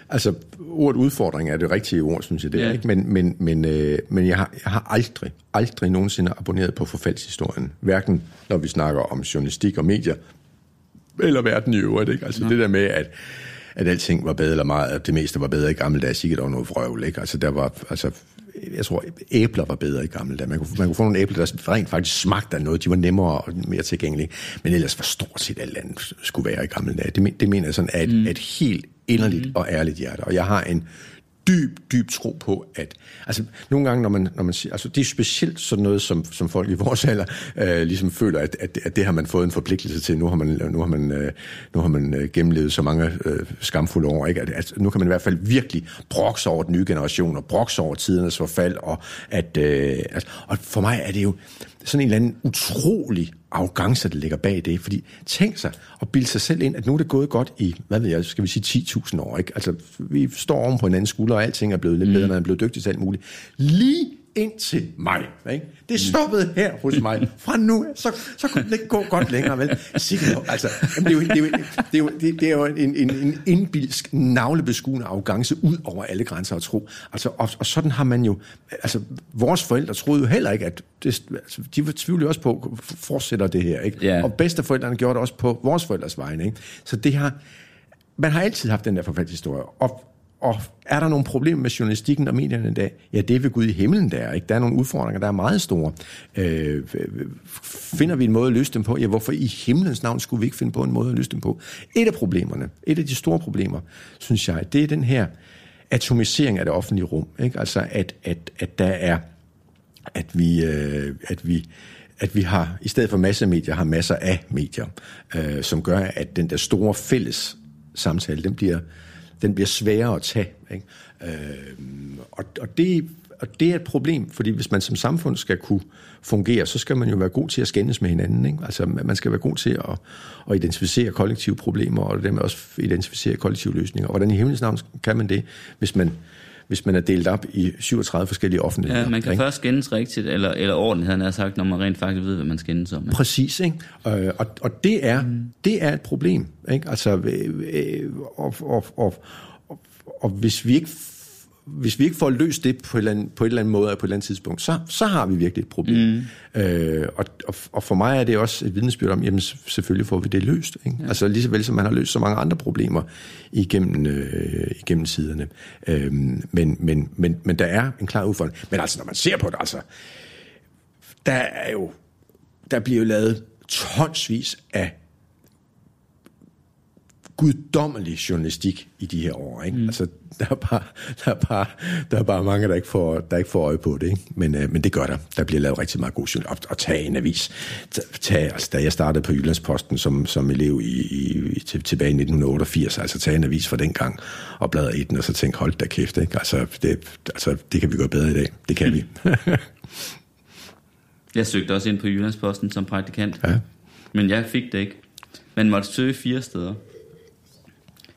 Altså, ordet udfordring er det rigtige ord, synes jeg, det er,
Ja.
ikke? Men, men, men, øh, men jeg, har, jeg har aldrig, aldrig nogensinde abonneret på forfaldshistorien. Hverken når vi snakker om journalistik og medier, eller verden i øvrigt, ikke? Altså det der med, at, at alting var bedre eller meget, at det meste var bedre i gamle dage, sikkert over noget vrøvl, ikke? Altså der var, altså, jeg tror, æbler var bedre i gamle dage. Man kunne, man kunne få nogle æbler, der rent faktisk smagte af noget. De var nemmere og mere tilgængelige. Men ellers var stort set alt andet skulle være i gamle dage. Det, det mener jeg sådan af et, mm. et helt inderligt mm. og ærligt hjerte. Og jeg har en dyb, dyb tro på, at altså, nogle gange, når man, når man siger, altså, det er specielt sådan noget, som, som folk i vores alder øh, ligesom føler, at, at, at, det har man fået en forpligtelse til. Nu har man, nu har man, øh, nu har man øh, gennemlevet så mange øh, skamfulde år, ikke? At, at, nu kan man i hvert fald virkelig brokse over den nye generation, og brokse over tidernes forfald, og, at, øh, altså, og for mig er det jo sådan en eller anden utrolig arrogance, der ligger bag det. Fordi tænk sig at bilde sig selv ind, at nu er det gået godt i, hvad ved jeg, skal vi sige 10.000 år. Ikke? Altså, vi står oven på en anden skulder, og alting er blevet lidt bedre, mm. man er blevet dygtig til alt muligt. Lige ind til mig. Ikke? Det stoppede her hos mig. Fra nu så, så kunne det ikke gå godt længere. Vel? Sikkert, altså, det, er jo, det, er jo, det, er jo, det, er jo en, en, en indbilsk, navlebeskuende arrogance ud over alle grænser at tro. Altså, og, og sådan har man jo... Altså, vores forældre troede jo heller ikke, at... Det, altså, de var tvivlede også på, fortsætter det her. Ikke?
Ja.
Og bedsteforældrene gjorde det også på vores forældres vegne. Ikke? Så det har... Man har altid haft den der forfaldshistorie. Og og er der nogle problemer med journalistikken og medierne i dag? Ja, det er ved Gud i himlen, der er. Ikke? Der er nogle udfordringer, der er meget store. Øh, finder vi en måde at løse dem på? Ja, hvorfor i himlens navn skulle vi ikke finde på en måde at løse dem på? Et af problemerne, et af de store problemer, synes jeg, det er den her atomisering af det offentlige rum. Ikke? Altså, at, at, at der er, at vi, øh, at vi at vi har, i stedet for massemedier, har masser af medier, øh, som gør, at den der store fælles samtale, den bliver, den bliver sværere at tage. Ikke? Øh, og, og, det, og det er et problem, fordi hvis man som samfund skal kunne fungere, så skal man jo være god til at skændes med hinanden. Ikke? Altså man skal være god til at, at identificere kollektive problemer, og dermed også identificere kollektive løsninger. Og hvordan i himlens navn kan man det, hvis man, hvis man er delt op i 37 forskellige offentligheder?
Ja, man kan
ikke?
først skændes rigtigt, eller, eller ordentligt, han har sagt, når man rent faktisk ved, hvad man skændes om. ikke?
Præcis, ikke? Øh, og, og det er mm. det er et problem, ikke? Altså, øh, øh, og, og, og, og, og hvis vi ikke hvis vi ikke får løst det på, et eller andet, på et eller andet måde og på et eller andet tidspunkt, så, så har vi virkelig et problem. Mm. Øh, og, og, og for mig er det også et vidnesbyrd om, jamen selvfølgelig får vi det løst. Ikke? Ja. Altså lige så vel som man har løst så mange andre problemer igennem, øh, igennem tiderne. Øh, men, men, men, men der er en klar udfordring. Men altså, når man ser på det, altså, der er jo der bliver jo lavet tonsvis af guddommelig journalistik i de her år. Ikke? Mm. Altså, der er, bare, der, er bare, der er bare mange, der ikke får, der ikke får øje på det. Ikke? Men, øh, men det gør der. Der bliver lavet rigtig meget god journalistik. Og, og tage en avis. Tag, altså, da jeg startede på Jyllandsposten som, som elev i, i, til, tilbage i 1988, altså tage en avis fra den gang og bladre i den, og så tænke, hold da kæft. Ikke? Altså, det, altså, det kan vi gøre bedre i dag. Det kan vi.
Jeg søgte også ind på Jyllandsposten som praktikant,
ja.
men jeg fik det ikke. Man måtte søge fire steder.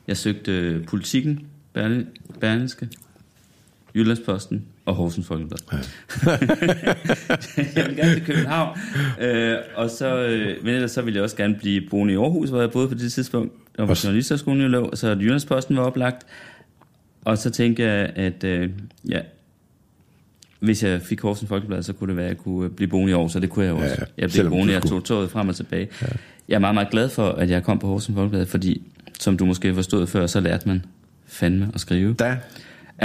Jeg søgte øh, Politikken, Berl- Berlingske, Jyllandsposten og Horsens Folkeblad. Ja. jeg vil gerne til København, øh, og så, øh, men ellers så ville jeg også gerne blive boende i Aarhus, hvor jeg boede på det tidspunkt. Der var
Også-
journalisterskolen i lå, og så Jyllandsposten var oplagt. Og så tænkte jeg, at øh, ja, hvis jeg fik Horsens Folkeblad, så kunne det være, at jeg kunne blive boende i Aarhus, og det kunne jeg jo
Ja,
også.
ja.
Jeg blev
Selvom
boende, jeg tog toget frem og tilbage. Ja. Jeg er meget, meget glad for, at jeg kom på Horsens Folkeblad, fordi, som du måske forstod før, så lærte man fandme at skrive.
Der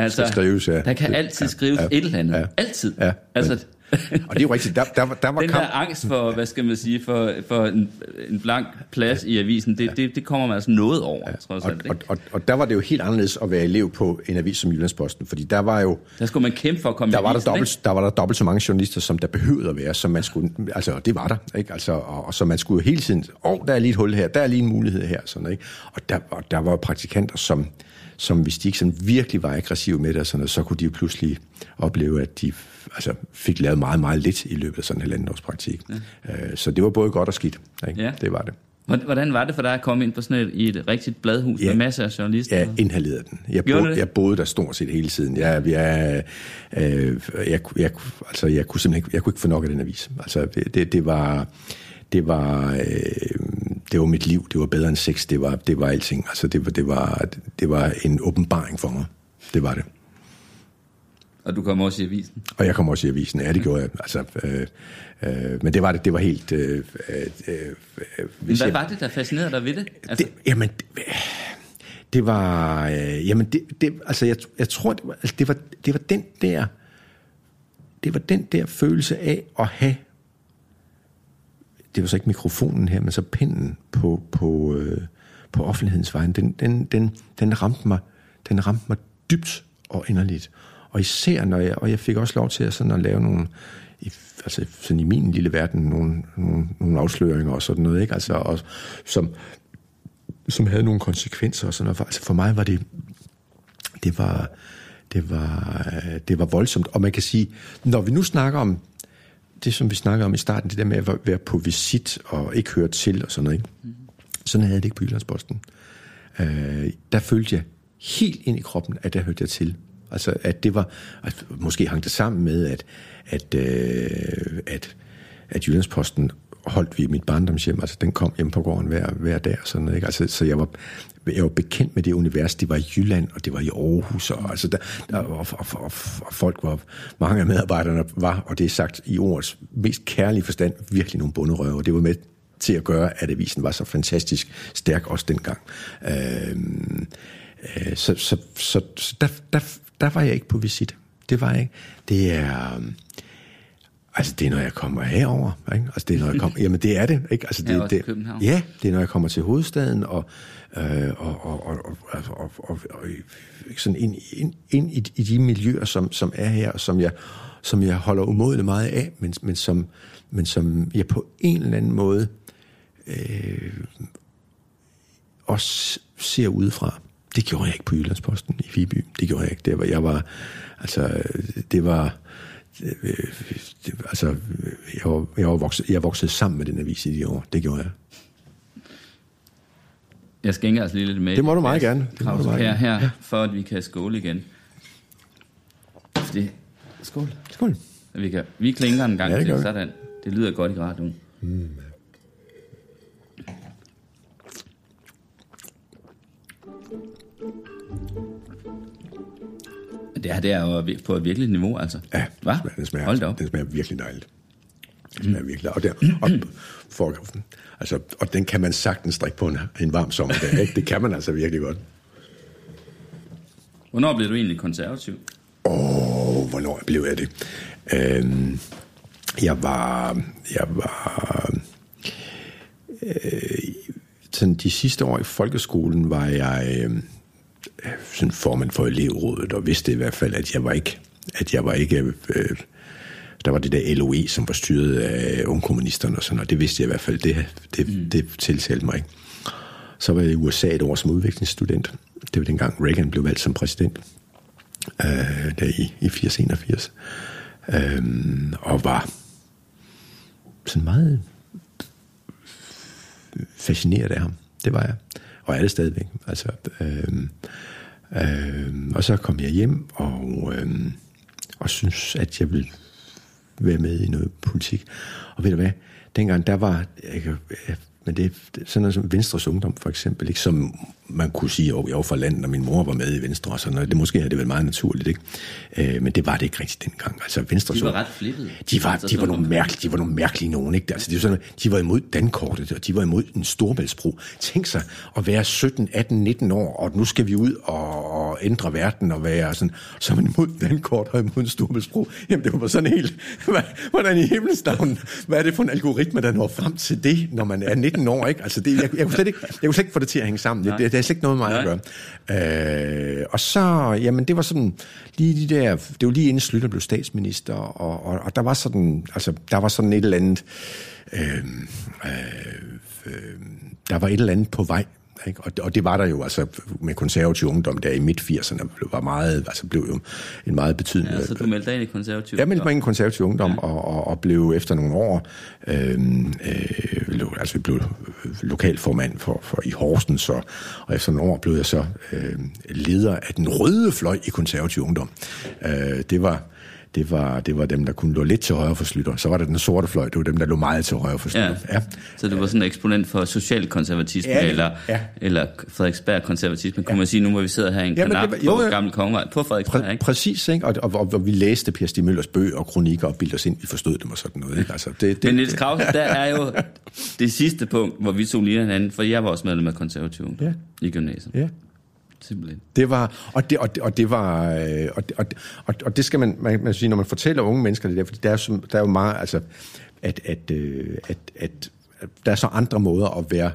skal skrives, ja.
Der kan altid
ja,
skrives
ja,
et eller andet.
ja.
Altid.
Ja,
altså,
Og det er jo rigtigt. Der, der, var- der var
den
kamp.
der angst for, hvad skal man sige, for, for en, en blank plads i avisen, det, det, det kommer man altså noget over, ja. trods
Og,
alt.
og,
ikke?
og, og der var det jo helt anderledes at være elev på en avis som Jyllandsposten, fordi der var jo
Der skulle man kæmpe for at komme
der
i
var der, dobbelt, der var der dobbelt så mange journalister, som der behøvede at være, som man skulle, altså og det var der, ikke? Altså, og, og så man skulle hele tiden, åh, oh, der er lige et hul her, der er lige en mulighed her, sådan, ikke? Og der, og der var praktikanter, som, som hvis de ikke sådan virkelig var aggressive med det, og sådan noget, så kunne de jo pludselig opleve, at de altså, fik lavet meget, meget lidt i løbet af sådan en halvanden års praktik. Ja. Øh, så det var både godt og skidt, ikke?
Ja.
Det var det.
Hvordan var det for dig at komme ind på sådan et, i et rigtigt bladhus ja. med masser af journalister?
Jeg inhalerede den. Jeg,
Gjorde
boede, jeg boede der stort set hele tiden. Jeg, jeg, øh, jeg, jeg, altså, jeg kunne simpelthen ikke, jeg kunne ikke få nok af den avis. Altså, det, det, det var... Det var, øh, det var mit liv, det var bedre end sex, det var, det var alting. Altså, det, var, det, var, det var en åbenbaring for mig. Det var det.
Og du kom også i avisen?
Og jeg kom også i avisen, ja, det gjorde jeg. Altså, øh, øh, men det var det, det var helt... Øh, øh, øh,
hvad
jeg-
var det, der fascinerede dig ved det? Altså,
det, jamen, det, det var, øh, jamen det, det, altså jeg, jeg tror, det var, altså det var, det var den der, det var den der følelse af at have, det var så ikke mikrofonen her, men så pinden på, på, øh, på offentlighedens vejen, den, den, den, den ramte mig, den ramte mig dybt og inderligt. Og især når jeg, og jeg fik også lov til at, sådan at lave nogle, i, altså sådan i min lille verden, nogle, nogle, nogle afsløringer og sådan noget, ikke? Altså, og, som, som havde nogle konsekvenser og sådan noget. Altså for mig var det, det var, det var, øh, det var voldsomt. Og man kan sige, når vi nu snakker om det, som vi snakkede om i starten, det der med at være på visit og ikke høre til og sådan noget, ikke? sådan havde jeg det ikke på Jyllandsposten. Øh, der følte jeg helt ind i kroppen, at der hørte jeg til. Altså, at det var, at måske hang det sammen med, at, at, øh, at, at Jyllandsposten holdt vi mit barndomshjem, altså den kom hjem på gården hver, hver dag og sådan noget, ikke? Altså, så jeg var, jeg var bekendt med det univers, det var i Jylland, og det var i Aarhus, og, altså der, der, og, og, og, og folk var, mange af medarbejderne var, og det er sagt i ordets mest kærlige forstand, virkelig nogle bunderøver, det var med til at gøre, at avisen var så fantastisk stærk også dengang. Øhm, øh, så så, så, så der, der, der var jeg ikke på visit. Det var jeg ikke. Det er... øhm, Altså, det er, når jeg kommer herover, ikke? Altså, det er, når jeg kommer... Jamen, det er det, ikke? Altså, det,
Ja,
det,
København.
Ja, det er, når jeg kommer til hovedstaden, og, øh, og, og, og, og, altså, og, og, og sådan ind, ind, ind i, i de miljøer, som, som er her, og som jeg, som jeg holder umådeligt meget af, men, men, som, men som jeg på en eller anden måde øh, også ser udefra. Det gjorde jeg ikke på Jyllandsposten i Viby. Det gjorde jeg ikke der, hvor jeg var... Altså, det var... Det, altså, jeg var, jeg var vokset, jeg voksede sammen med den avis i de år. Det gjorde jeg.
Jeg skænker altså lige lidt med.
Det må du meget gerne. Det må du meget
her, her ja. for at vi kan skåle igen. Fordi,
Skål. Skål.
vi, kan, vi klinker en gang
Ja, det
til, sådan. Det lyder godt i radioen. Det her, det er jo på et virkeligt niveau, altså.
Ja,
Hva?
den smager,
Hold da op.
den smager virkelig dejligt. Den smager virkelig og, der, og, for, altså, og den kan man sagtens drikke på en, en varm sommerdag. Ikke? Det kan man altså virkelig godt.
Hvornår blev du egentlig konservativ?
Åh, hvornår blev jeg det? Øhm, jeg var... Jeg var... Øh, sådan de sidste år i folkeskolen var jeg øh, sådan formand for elevrådet, og vidste i hvert fald, at jeg var ikke... At jeg var ikke øh, der var det der LOE, som var styret af ungkommunisterne og sådan, og det vidste jeg i hvert fald, det, det, mm. det tiltalte mig ikke. Så var jeg i USA et år som udviklingsstudent. Det var dengang Reagan blev valgt som præsident øh, der i, i 80-81, øh, og var sådan meget fascineret af ham. Det var jeg. Og er det stadigvæk. Altså, øh, øh, og så kom jeg hjem og, øh, og synes, at jeg ville være med i noget politik. Og ved du hvad? Dengang der var... Jeg, jeg, men det er sådan noget som Venstres Ungdom, for eksempel, ikke? som man kunne sige, at jeg var fra landet, og min mor var med i Venstre, og sådan noget. Det måske er det vel meget naturligt, ikke? Øh, men det var det ikke rigtigt dengang. Altså, Venstres
De var
Ungdom-
ret flippede.
de var,
Altså,
de var nogle mærkelige, de var nogle mærkelige nogen, ikke? Altså, det var sådan, de var imod dankortet, og de var imod en storbæltsbro. Tænk sig at være 17, 18, 19 år, og nu skal vi ud og, og ændre verden og være sådan, så er man imod dankort og imod en storbæltsbro. Jamen, det var sådan helt, hvad- hvordan i himlens navn, hvad er det for en algoritme, der når frem til det, når man er 19 år, ikke? Altså, det, jeg, jeg, kunne slet ikke, jeg kunne slet ikke få det til at hænge sammen. Det, det, er slet ikke noget med mig at
Nej.
gøre. Øh, og så, jamen det var sådan, lige de der, det var lige inden Slytter blev statsminister, og, og, og der var sådan, altså der var sådan et eller andet, øh, øh, øh, der var et eller andet på vej, ikke? Og, og det var der jo altså med konservativ ungdom der i midt 80'erne, var meget, altså blev jo en meget betydende...
Ja, så du meldte dig ind i konservativ.
Jeg meldte mig ind i konservativ ungdom, ja. og, og, og blev efter nogle år, øh, øh, blev, altså vi blev lokalformand for, for i Horsens, og, og efter nogle år blev jeg så øh, leder af den røde fløj i konservativ ungdom. Øh, det var det var, det var dem, der kunne lå lidt til højre for Slytter. Så var der den sorte fløj, det var dem, der lå meget til højre for Slytter.
Ja. ja. Så du var sådan en eksponent for socialkonservatisme,
Ja,
eller,
ja.
eller Frederiksberg konservatisme, kunne man sige, nu hvor vi sidder her i en
Jamen,
kanap
det var-
på. Gamle Kongevej, på Frederiksberg,
Præ-
ikke?
præcis, ikke? Og, og, og, og, vi læste Per Stig Møllers bøger og kronikker og bildte os ind, vi forstod dem og sådan noget. Ikke? Altså, det, det,
Men Niels Krause, der er jo det sidste punkt, hvor vi to ligner hinanden, for jeg var også medlem af konservativ
Ja.
i gymnasiet.
Ja.
Simpelthen.
Det var, og det, og det, og det var, øh, og det, og, og, og det skal man, man, man sige, når man fortæller unge mennesker det der, fordi der er, som, der er jo meget, altså, at, at, øh, at, at, at der er så andre måder at være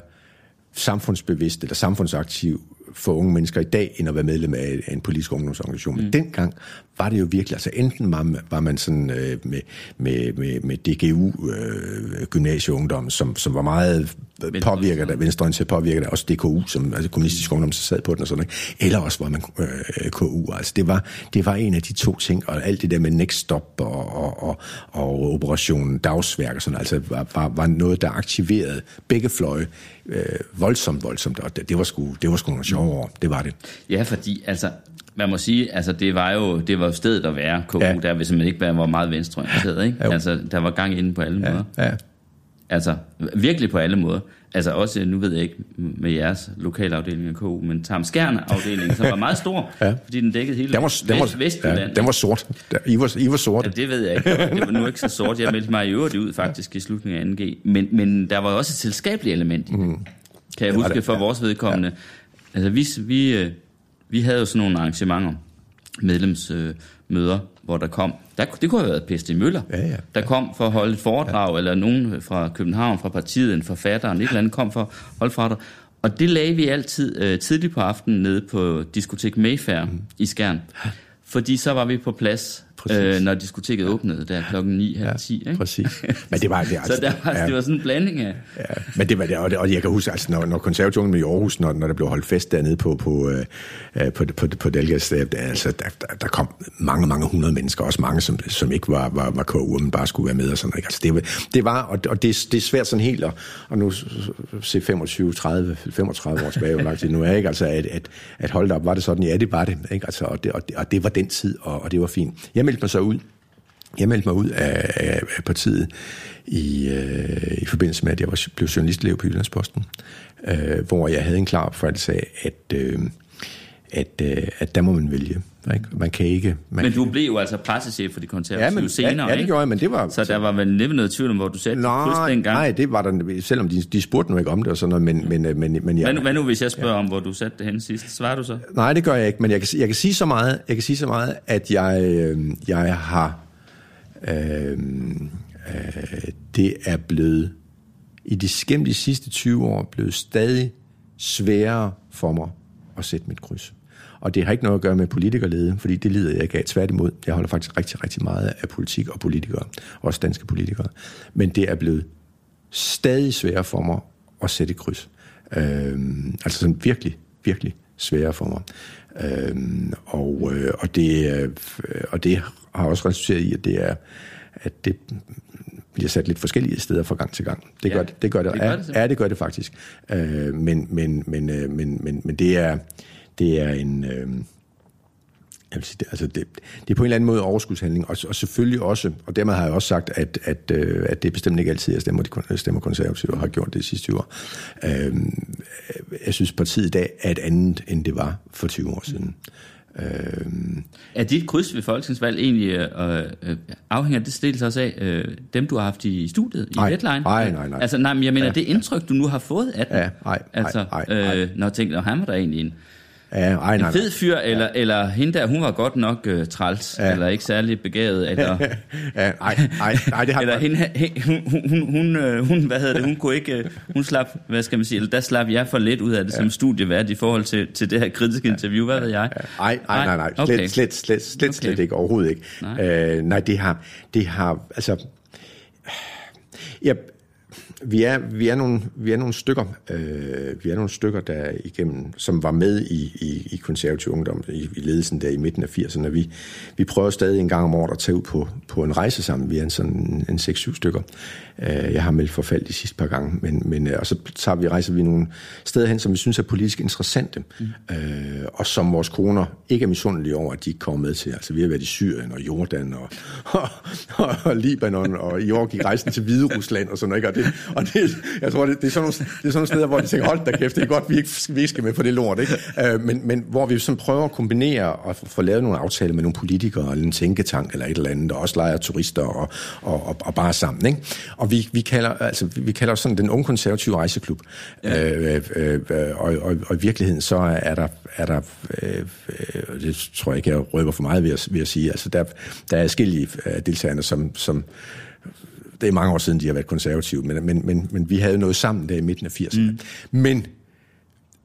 samfundsbevidst eller samfundsaktiv for unge mennesker i dag, end at være medlem af en politisk ungdomsorganisation. Men dengang var det jo virkelig, altså enten var man, var man sådan øh, med, med, med, med DGU, øh, gymnasieungdom, som, som var meget påvirket af venstreorienteret, påvirket af også DKU, som altså kommunistisk ungdom, så sad på den og sådan noget. Eller også var man øh, KU. Altså det var, det var en af de to ting, og alt det der med Next Stop og, og, og, og Operation Dagsværk og sådan, altså var, var, var noget, der aktiverede begge fløje øh, voldsomt, voldsomt, og det, det var sgu, det var sgu nogle sjove år, det var det.
Ja, fordi altså, man må sige, altså det var jo, det var stedet at være, KU,
Ja.
ja. der hvis man ikke var meget venstreorienteret, ikke?
Jo.
Altså, der var gang inde på alle måder.
Ja,
Altså, virkelig på alle måder. Altså også, nu ved jeg ikke med jeres lokalafdeling af KU, men Tam Skjern afdelingen, som var meget stor,
Ja.
ja. fordi den dækkede hele
den var, den var,
Vest, Vestjylland.
ja, den var sort. I var, I var sorte.
Ja, det ved jeg ikke. Det var nu ikke så sort. Jeg meldte mig i øvrigt ud faktisk i slutningen af 2G. Men, men der var også et selskabeligt element i det. Mm. Kan jeg
var
huske
det,
for
ja.
vores vedkommende. Altså vi, vi, øh, vi havde jo sådan nogle arrangementer, medlemsmøder, hvor der kom, der, det kunne have været Pesti Møller,
Ja, ja.
der kom for at holde et foredrag, ja. eller nogen fra København, fra partiet, en forfatter, en et eller andet kom for at holde foredrag. Og det lagde vi altid øh, tidligt på aftenen nede på Diskotek Mayfair mm. i Skjern. Fordi så var vi på plads,
Præcis.
øh, når diskoteket åbnede der klokken 9, halv 10. Ikke?
Præcis. Men det var, det,
Så der var,
ja.
det var sådan en blanding af...
Ja, men det var det, og, det, og jeg kan huske, altså, når, når konservative i Aarhus, når, når der blev holdt fest dernede på, på, øh, på, på, på Dalgas, der, altså, der, der, der, kom mange, mange hundrede mennesker, også mange, som, som ikke var, var, var KU, men bare skulle være med og sådan noget. Altså, det, var- det var, og, og det, det er svært sådan helt, at, og nu se 25, 30, 35 år tilbage, hvor lang tid nu er, ikke? Altså, at, at, at holde op, var det sådan? Ja, det var det, ikke? Altså, og, det og, det og det var den tid, og, og det var fint. Jeg meldte mig så ud, jeg meldte mig ud af, af, af partiet i, øh, i forbindelse med, at jeg var, blev journalistelev på Jyllandsposten, øh, hvor jeg havde en klar opfattelse af, at, øh, at, øh, at der må man vælge. Ikke? Man kan ikke... Man
Men du
kan,
blev jo altså pressechef for de konservative
Ja, men-
senere,
ja, ja, det gjorde jeg, men det var-
Så der var vel næppe noget tvivl om, hvor du satte dit kryds dengang.
nej, det var der, selvom de, de spurgte nu ikke om det og sådan noget, men, men, øh, men, men jeg,
Hvad nu, hvad nu, hvis jeg spørger om, hvor du satte det hen sidst? Svarer du så?
Nej, det gør jeg ikke, men jeg kan, jeg kan sige så meget, jeg kan sige så meget, at jeg, øh, jeg har, øh, øh, det er blevet, i de, gennem de sidste 20 år, blevet stadig sværere for mig at sætte mit kryds. Og det har ikke noget at gøre med politikerlede, fordi det lider jeg ikke af. Tværtimod, jeg holder faktisk rigtig, rigtig meget af politik og politikere, også danske politikere. Men det er blevet stadig sværere for mig at sætte kryds. Øhm, altså sådan virkelig, virkelig sværere for mig. Øhm, og, øh, og, det, øh, og det har også resulteret i, at det er, at det bliver sat lidt forskellige steder fra gang til gang. Det
Ja,
gør det, det gør det.
det gør
ja,
det simpelthen.
ja, det gør det faktisk. Øh, men, men, men, øh, men, men, men det er, det er en... Øh, jeg vil sige, det, altså det, det er på en eller anden måde overskudshandling, og, og selvfølgelig også, og dermed har jeg også sagt, at, at, øh, at det er bestemt ikke altid, jeg stemmer, de, stemmer konservative, og har gjort det de sidste 20 år. Øhm, jeg synes, partiet i dag er et andet, end det var for 20 år siden. Øhm,
Er dit kryds ved folketingsvalg egentlig øh, øh, afhænger det dels også af øh, dem, du har haft i studiet i
Nej,
Deadline?
nej, nej, nej.
Altså, nej, men jeg mener,
Ja,
det indtryk, du nu har fået af den.
Ja, nej, nej,
altså,
nej, nej.
Øh, når jeg tænkte, "Nå, han var der egentlig en,
ja, ej, nej,
en fed fyr, eller, eller hende der, hun var godt nok øh, træls,
Ja.
eller ikke særlig begavet, eller...
Ja, nej, nej, nej, det har
Eller hende, he- hun, hun, hun, hun, øh, hun, hvad hedder det, hun kunne ikke, øh, hun slap, hvad skal man sige, eller der slap jeg for lidt ud af det ja. som studievært i forhold til, til det her kritiske interview, hvad ved jeg?
Nej, nej, nej, nej. Slet,
Okay.
slet, slet, slet,
Okay.
slet ikke. Overhovedet ikke.
Nej.
Øh, nej, det har, det har, altså... Jeg, vi er, vi er, nogle, vi er nogle stykker, øh, vi er nogle stykker, der igennem, som var med i, i, i konservativ ungdom, i, i ledelsen der i midten af 80'erne. Vi, vi prøver stadig en gang om året at tage ud på, på en rejse sammen. Vi er en sådan en 6-7 stykker. Øh, jeg har meldt forfald de sidste par gange, men, men øh, og så tager vi, rejser vi nogle steder hen, som vi synes er politisk interessante, mm. øh, og som vores koner ikke er misundelige over, at de ikke kommer med til. Altså vi har været i Syrien og Jordan og, og, og, og Libanon, og i år gik rejsen til Hvide Rusland og sådan noget. ikke? Og det, og det, jeg tror, det, det, er sådan nogle, det er sådan nogle steder, hvor de tænker, hold da kæft, det er godt, vi ikke, vi ikke skal med på det lort. Ikke? Øh, men, men hvor vi sådan prøver at kombinere og få lavet nogle aftaler med nogle politikere, eller en tænketank eller et eller andet, og også leger turister og, og, og, og bare sammen. Ikke? Og vi, vi kalder, altså, vi kalder sådan den unge konservative rejseklub. Ja. Øh, øh, øh, og, og, og i virkeligheden så er der, er der øh, øh, det tror jeg ikke, jeg røber for meget ved at, ved at sige, altså der, der er forskellige øh, deltagerne, som, som det er mange år siden, de har været konservative, men, men, men, men vi havde noget sammen der i midten af 80'erne. Mm. Men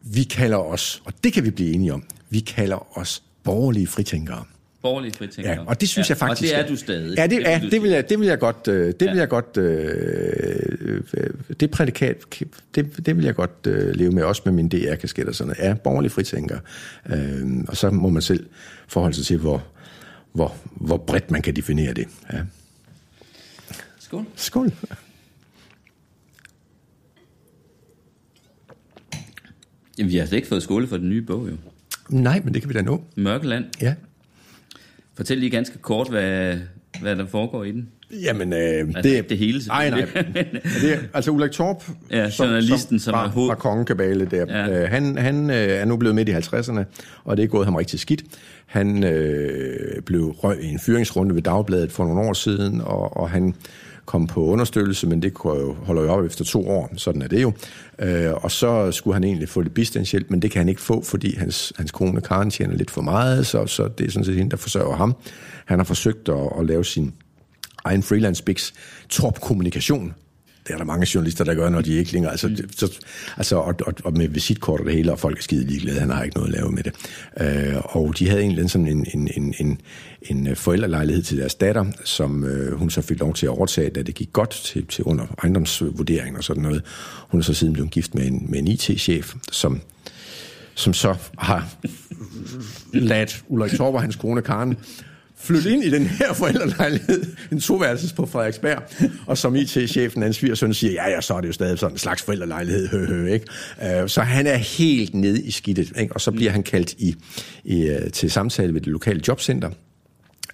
vi kalder os, og det kan vi blive enige om, vi kalder os borgerlige fritænkere.
Borgerlige fritænkere.
Ja, og det synes
ja,
jeg faktisk...
Og det er du stadig.
Ja, det,
det,
ja, det, vil, jeg, det vil jeg godt... øh, Det
Ja.
vil jeg godt... Øh, det prædikat, det, det vil jeg godt øh, leve med, også med min DR-kasket og sådan noget. Ja, borgerlige fritænker. Øh, og så må man selv forholde sig til, hvor, hvor, hvor bredt man kan definere det. Ja.
Skål.
Skål.
Jamen, vi har slet ikke fået skåle for den nye bog, jo.
Nej, men det kan vi da nå.
Mørkeland.
Ja.
Fortæl lige ganske kort, hvad, hvad der foregår i den.
Jamen, øh,
Altså,
det,
det hele,
Nej, nej. det er, altså Ulrik Torp,
Ja, journalisten, som
var,
er hoved-
var kongekabale der,
Ja.
ja. øh, han, han øh, er nu blevet midt i 50'erne, og det er gået ham rigtig skidt. Han øh, blev røg i en fyringsrunde ved Dagbladet for nogle år siden, og, og han kom på understøttelse, men det holder jo op efter to år, sådan er det jo. Øh, og så skulle han egentlig få lidt bistandshjælp, men det kan han ikke få, fordi hans, hans kone Karen tjener lidt for meget, så, så det er sådan set hende, der forsørger ham. Han har forsøgt at, at lave sin egen freelance biks top kommunikation. Det er der mange journalister, der gør, når de ikke længere... Altså, mm. så, altså og, og, og med visitkort og det hele, og folk er skide ligeglade, han har ikke noget at lave med det. Øh, og de havde egentlig sådan en, en, en, en, en forældrelejlighed til deres datter, som øh, hun så fik lov til at overtage, da det gik godt til, til under ejendomsvurderingen og sådan noget. Hun er så siden blevet gift med en, med en IT-chef, som som så har ladt Ulrik Torp og hans kone Karen flytte ind i den her forældrelejlighed, en toværelses på Frederiksberg, og som IT-chefen, hans svigersøn, siger, ja, ja, så er det jo stadig sådan en slags forældrelejlighed, hø, hø, ikke? Øh, Så han er helt nede i skidtet, ikke? og så bliver han kaldt i, i, øh, til samtale ved det lokale jobcenter,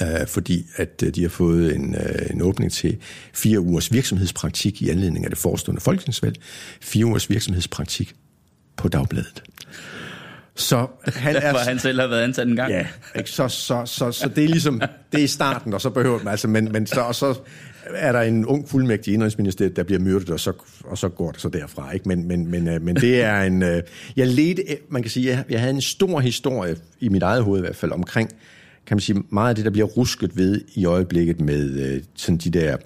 øh, fordi at øh, de har fået en, øh, en åbning til fire ugers virksomhedspraktik i anledning af det forestående folketingsvalg. Fire ugers virksomhedspraktik på Dagbladet. Så han er...
Hvor han selv har været ansat en gang.
Ja, ikke? Så, så, så, så det er ligesom, det er i starten, og så behøver man altså, men, men så, og så er der en ung fuldmægtig i Indrigsministeriet, der bliver myrdet, og så, og så går det så derfra, ikke? Men, men, men, øh, men det er en, øh, jeg ledte, man kan sige, jeg, jeg havde en stor historie, i mit eget hoved i hvert fald, omkring, kan man sige, meget af det, der bliver rusket ved i øjeblikket med øh, sådan de der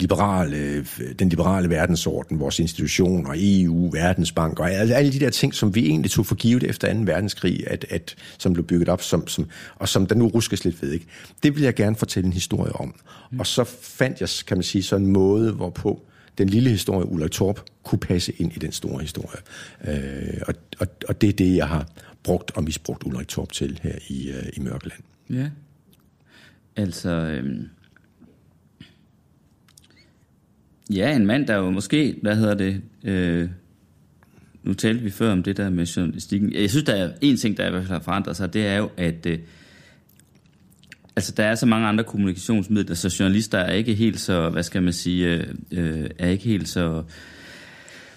liberale, øh, den liberale verdensorden, vores institutioner, EU, Verdensbank og alle, alle de der ting, som vi egentlig tog for givet efter 2. verdenskrig, at, at, som blev bygget op, som, som, og som der nu ruskes lidt ved. Ikke? Det vil jeg gerne fortælle en historie om. Og så fandt jeg, kan man sige, sådan en måde, hvorpå den lille historie, Ulrik Torp, kunne passe ind i den store historie. Øh, og, og, og det er det, jeg har brugt og misbrugt Ulrik Torp til her i, øh, i Mørkeland.
Ja. Altså, øhm, ja, en mand, der jo måske, hvad hedder det, øh, nu talte vi før om det der med journalistikken. Jeg synes, der er en ting, der i hvert fald har forandret sig, det er jo, at øh, altså, der er så mange andre kommunikationsmidler, så journalister er ikke helt så, hvad skal man sige, øh, øh, er ikke helt så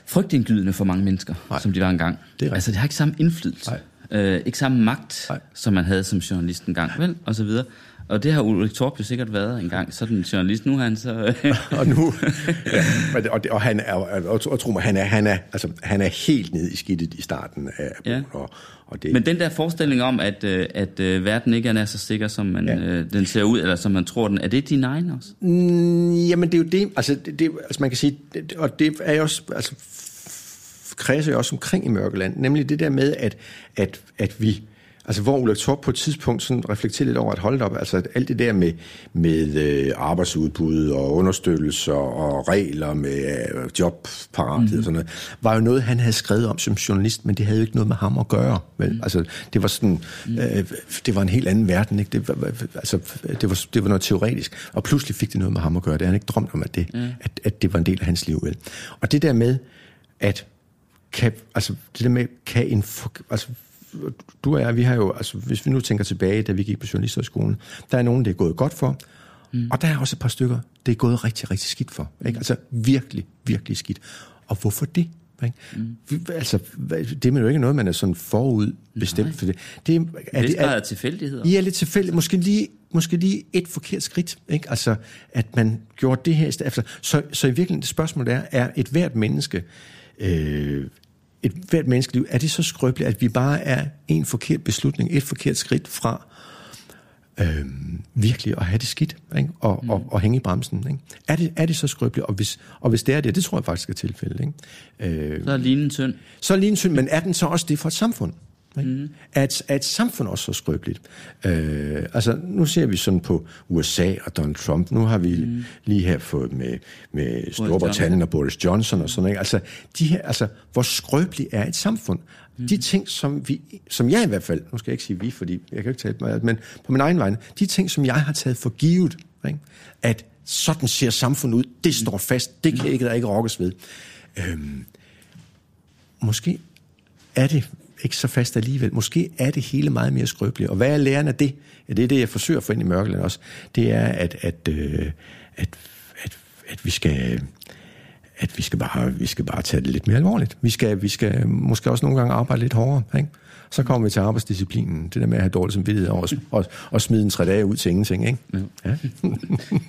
frygtindgydende for mange mennesker,
Nej.
som de var engang.
Det er
altså, det har ikke samme indflydelse.
Nej.
Øh, ikke samme magt,
Nej.
som man havde som journalist engang, vel? Og så videre. Og det har Ulrik Torp jo sikkert været engang, sådan en journalist. Nu er han så...
og nu, ja, og, det- og, han er, og, og tro mig, han er, han er, altså, han er helt nede i skidtet i starten af
Ja.
og, og det,
Men den der forestilling om, at, øh, at øh, verden ikke er så sikker, som man, ja. Øh, den ser ud, eller som man tror den, er det din egen også?
Mm, jamen, det er jo det, altså, det, det, altså man kan sige, det, og det er jo også, altså, kredser jo også omkring i Mørkeland, nemlig det der med, at, at, at vi, Altså, hvor Ulrik Torp på et tidspunkt sådan reflekterer lidt over at holde op, altså at alt det der med, med øh, arbejdsudbud og understøttelse og regler med øh, jobparathed mm. og sådan noget, var jo noget, han havde skrevet om som journalist, men det havde jo ikke noget med ham at gøre. Vel? Mm. Altså, det var sådan, øh, det var en helt anden verden, ikke? Det var, altså, det var, det var noget teoretisk, og pludselig fik det noget med ham at gøre. Det havde han ikke drømt om, at det, mm. at, at det var en del af hans liv. Vel? Og det der med, at kan, altså, det der med, kan en, altså, du og jeg, vi har jo, altså hvis vi nu tænker tilbage, da vi gik på journalisterskolen, der er nogen, det er gået godt for, mm. og der er også et par stykker, det er gået rigtig, rigtig skidt for. Ikke? Altså virkelig, virkelig skidt. Og hvorfor det? Ikke? Mm. Altså, det er jo ikke noget, man er sådan forud bestemt Nej. for det.
Det er, er, det, er, er tilfældigheder.
Ja, lidt tilfældigt. Måske lige, måske lige et forkert skridt. Ikke? Altså, at man gjorde det her i stedet. Altså, så, så i virkeligheden, det spørgsmål er, er et hvert menneske øh, et hvert menneskeliv, er det så skrøbeligt, at vi bare er en forkert beslutning, et forkert skridt fra øh, virkelig at have det skidt, ikke? Og, mm. og, og hænge i bremsen. Ikke? Er, det, er det så skrøbeligt? Og hvis, og hvis det er det, det tror jeg faktisk er tilfældet. Ikke?
Øh, så er linen tynd.
Så er linen tynd, men er den så også det for et samfund? Mm. Er, et, er et samfund også så skrøbeligt? Øh, altså, nu ser vi sådan på USA og Donald Trump. Nu har vi mm. lige her fået med, med Storbritannien og Boris Johnson og sådan noget. Altså, de her, altså, hvor skrøbeligt er et samfund? Mm. De ting, som, vi, som jeg i hvert fald, nu skal jeg ikke sige vi, fordi jeg kan ikke tale mig, men på min egen vegne, de ting, som jeg har taget for givet, ikke? at sådan ser samfundet ud, det står fast, det kan ikke, der ikke rokkes ved. Øhm, måske er det ikke så fast alligevel. Måske er det hele meget mere skrøbeligt. Og hvad er læren af det? Ja, det er det, jeg forsøger at få ind i mørkeland også. Det er, at, at, øh, at, at, at vi skal at vi skal bare, vi skal bare tage det lidt mere alvorligt. Vi skal, vi skal måske også nogle gange arbejde lidt hårdere. Ikke? Så kommer vi til arbejdsdisciplinen. Det der med at have dårlig samvittighed og, og, og smide en tre dage ud til ingenting. Ikke? Ja. ja.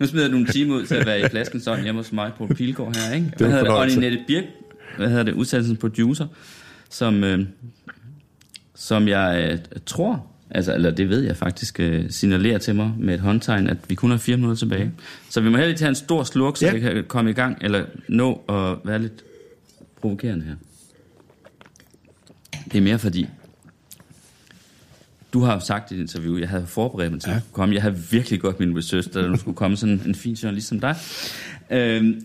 nu smider jeg nogle timer ud til at være i flasken sådan hjemme hos mig på Pilgaard her. Ikke? Hvad hedder det? Og Nette Birk, hvad hedder det, udsendelsens producer, som, øh, som jeg øh, tror, altså, eller det ved jeg faktisk, øh, signalerer til mig med et håndtegn, at vi kun har fire minutter tilbage. Så vi må heller tage en stor slurk, så ja. vi kan komme i gang, eller nå at være lidt provokerende her. Det er mere fordi, du har sagt i et interview, jeg havde forberedt mig til ja. at komme. Jeg havde virkelig godt min research, da der skulle komme sådan en fin journalist som dig. Øhm,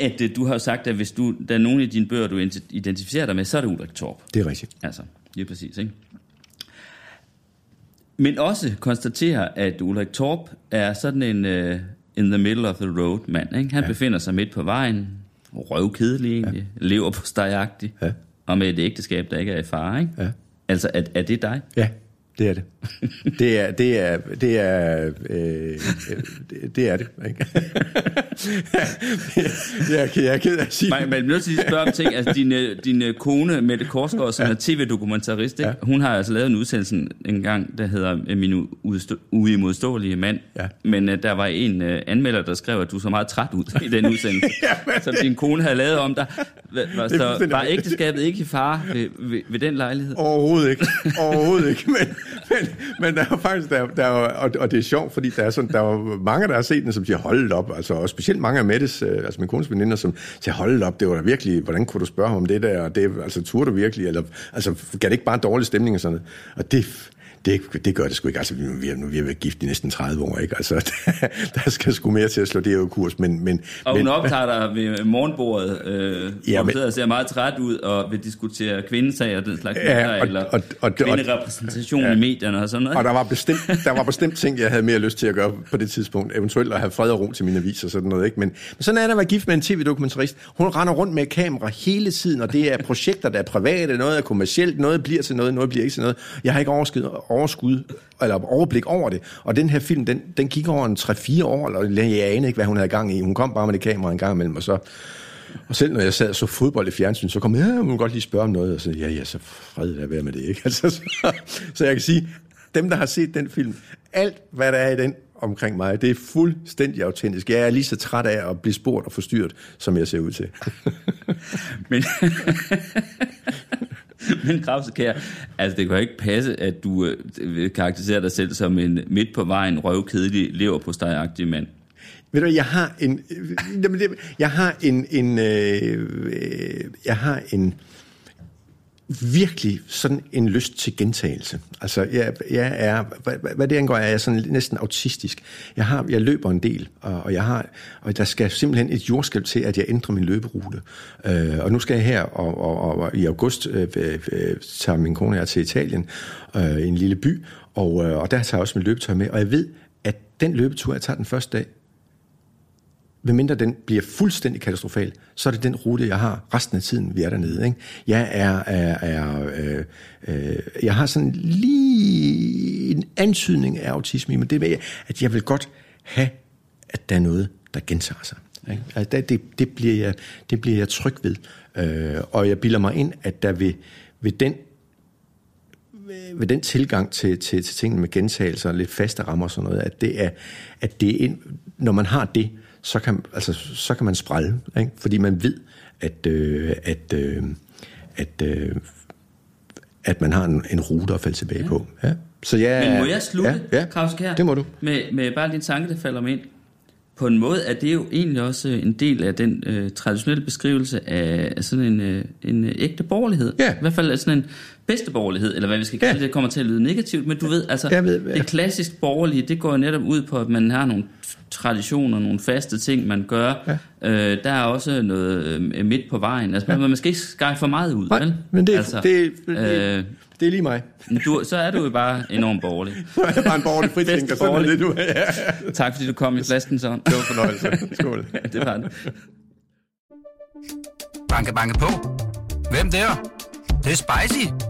at øh, du har sagt, at hvis du, der er nogen i dine bøger, du identificerer dig med, så er det Ulrik Torp.
Det er rigtigt.
Altså, lige præcis, ikke? Men også konstatere, at Ulrik Torp er sådan en uh, in the middle of the road mand. Ikke? Han ja. befinder sig midt på vejen, røvkedelig egentlig, ja. lever på stegagtigt, ja. og med et ægteskab, der ikke er i fare. Ikke? Ja. Altså, er, er det dig?
Ja, det er det. Det er det er det er øh, det er det. Ikke? jeg, jeg er ked af at sige.
Men jeg nødt til at spørge om ting. Altså din din kone Mette Korsgaard, som ja. er tv-dokumentarist, ikke? Ja. hun har altså lavet en udsendelse en gang, der hedder Min uimodståelige mand. Ja. Men uh, der var en uh, anmelder, der skrev, at du så meget træt ud i den udsendelse, ja, som din kone havde lavet om dig. Var, så var ægteskabet ikke i fare ved, ved, ved den lejlighed?
Overhovedet ikke. Overhovedet ikke. Men, men, men der er faktisk, der, der er, og, og det er sjovt, fordi der er, sådan, der er mange, der har set den, som siger, hold op, altså, og specielt mange af Mettes, øh, altså min kones veninder, som siger, hold op, det var da virkelig, hvordan kunne du spørge ham om det der, og det, altså, turde du virkelig, eller, altså, gav det ikke bare dårlig stemning og sådan noget, og det, det, det gør det sgu ikke. Altså, vi, har, vi har været gift i næsten 30 år, ikke? Altså, der, der skal sgu mere til at slå det her kurs, men... men
og hun men, optager dig ved morgenbordet, øh, ja, men, og ser meget træt ud, og vil diskutere kvindesag og den slags, ja, og, eller og, og, kvinderepræsentation ja, i medierne og sådan noget.
Og der var, bestemt, der var bestemt ting, jeg havde mere lyst til at gøre på det tidspunkt. Eventuelt at have fred og ro til mine aviser og sådan noget, ikke? Men, men sådan er det at være gift med en tv-dokumentarist. Hun render rundt med kamera hele tiden, og det er projekter, der er private, noget er kommercielt, noget bliver til noget, noget bliver ikke til noget. Jeg har ikke overskud, overskud eller overblik over det. Og den her film, den, den gik over en 3-4 år, eller jeg anede ikke, hvad hun havde gang i. Hun kom bare med det kamera en gang imellem, og så... Og selv når jeg sad og så fodbold i fjernsyn, så kom jeg, ja, må godt lige spørge om noget, og så, ja, ja, så fred der være med det, ikke? Altså, så, så jeg kan sige, dem, der har set den film, alt, hvad der er i den omkring mig, det er fuldstændig autentisk. Jeg er lige så træt af at blive spurgt og forstyrret, som jeg ser ud til.
Men, Men Krause, kære, altså det kan jo ikke passe, at du øh, karakteriserer dig selv som en midt på vejen røvkedelig lever på stejagtig mand.
Ved du, jeg har en, øh, jeg har en, en øh, øh jeg har en, virkelig sådan en lyst til gentagelse. Altså, jeg, jeg er, hvad, hvad det angår, er jeg sådan næsten autistisk. Jeg, har, jeg løber en del, og, og, jeg har, og der skal simpelthen et jordskælv til, at jeg ændrer min løberute. Øh, og nu skal jeg her, og, og, og i august øh, øh, øh, tager min kone her til Italien, øh, en lille by, og, øh, og der tager jeg også min løbetøj med, og jeg ved, at den løbetur, jeg tager den første dag, medmindre den bliver fuldstændig katastrofal, så er det den rute, jeg har resten af tiden, vi er dernede. Ikke? Jeg, er, er, er, øh, øh, jeg har sådan lige en antydning af autisme, men det er, at jeg vil godt have, at der er noget, der gentager sig. Ikke? Altså, det, det, bliver jeg, det bliver jeg tryg ved. Øh, og jeg bilder mig ind, at der ved, ved den ved den tilgang til, til, til tingene med gentagelser, og lidt faste rammer og sådan noget, at det er, at det er, når man har det, så kan, altså, så kan man sprælle, ikke? fordi man ved, at, øh, at, øh, at, øh, at man har en, en rute at falde tilbage ja. på. Ja.
Så jeg, Men må jeg slutte, ja, ja, Krause Kær,
det må du.
Med, med bare din tanke, der falder mig ind. På en måde er det jo egentlig også en del af den øh, traditionelle beskrivelse af, af sådan en, øh, en ægte borgerlighed. Ja. I hvert fald sådan en bedste borgerlighed, eller hvad vi skal kalde ja. det, kommer til at lyde negativt. Men du ved, altså, jeg ved, ja. det klassisk borgerlige, det går netop ud på, at man har nogle traditioner, nogle faste ting, man gør. Ja. Øh, der er også noget øh, midt på vejen. Altså, ja. man, man skal ikke skære for meget ud,
Nej,
vel?
men det, altså, det, det, øh, det er lige mig.
Du, så er du jo bare enormt borgerlig.
så er jeg bare en borgerlig fritænker, sådan er det du er.
Ja. Tak fordi du kom i flasken, så.
Det var fornøjelse. Skål.
det var det.
Banke, banke på. Hvem der? Det, det er spicy.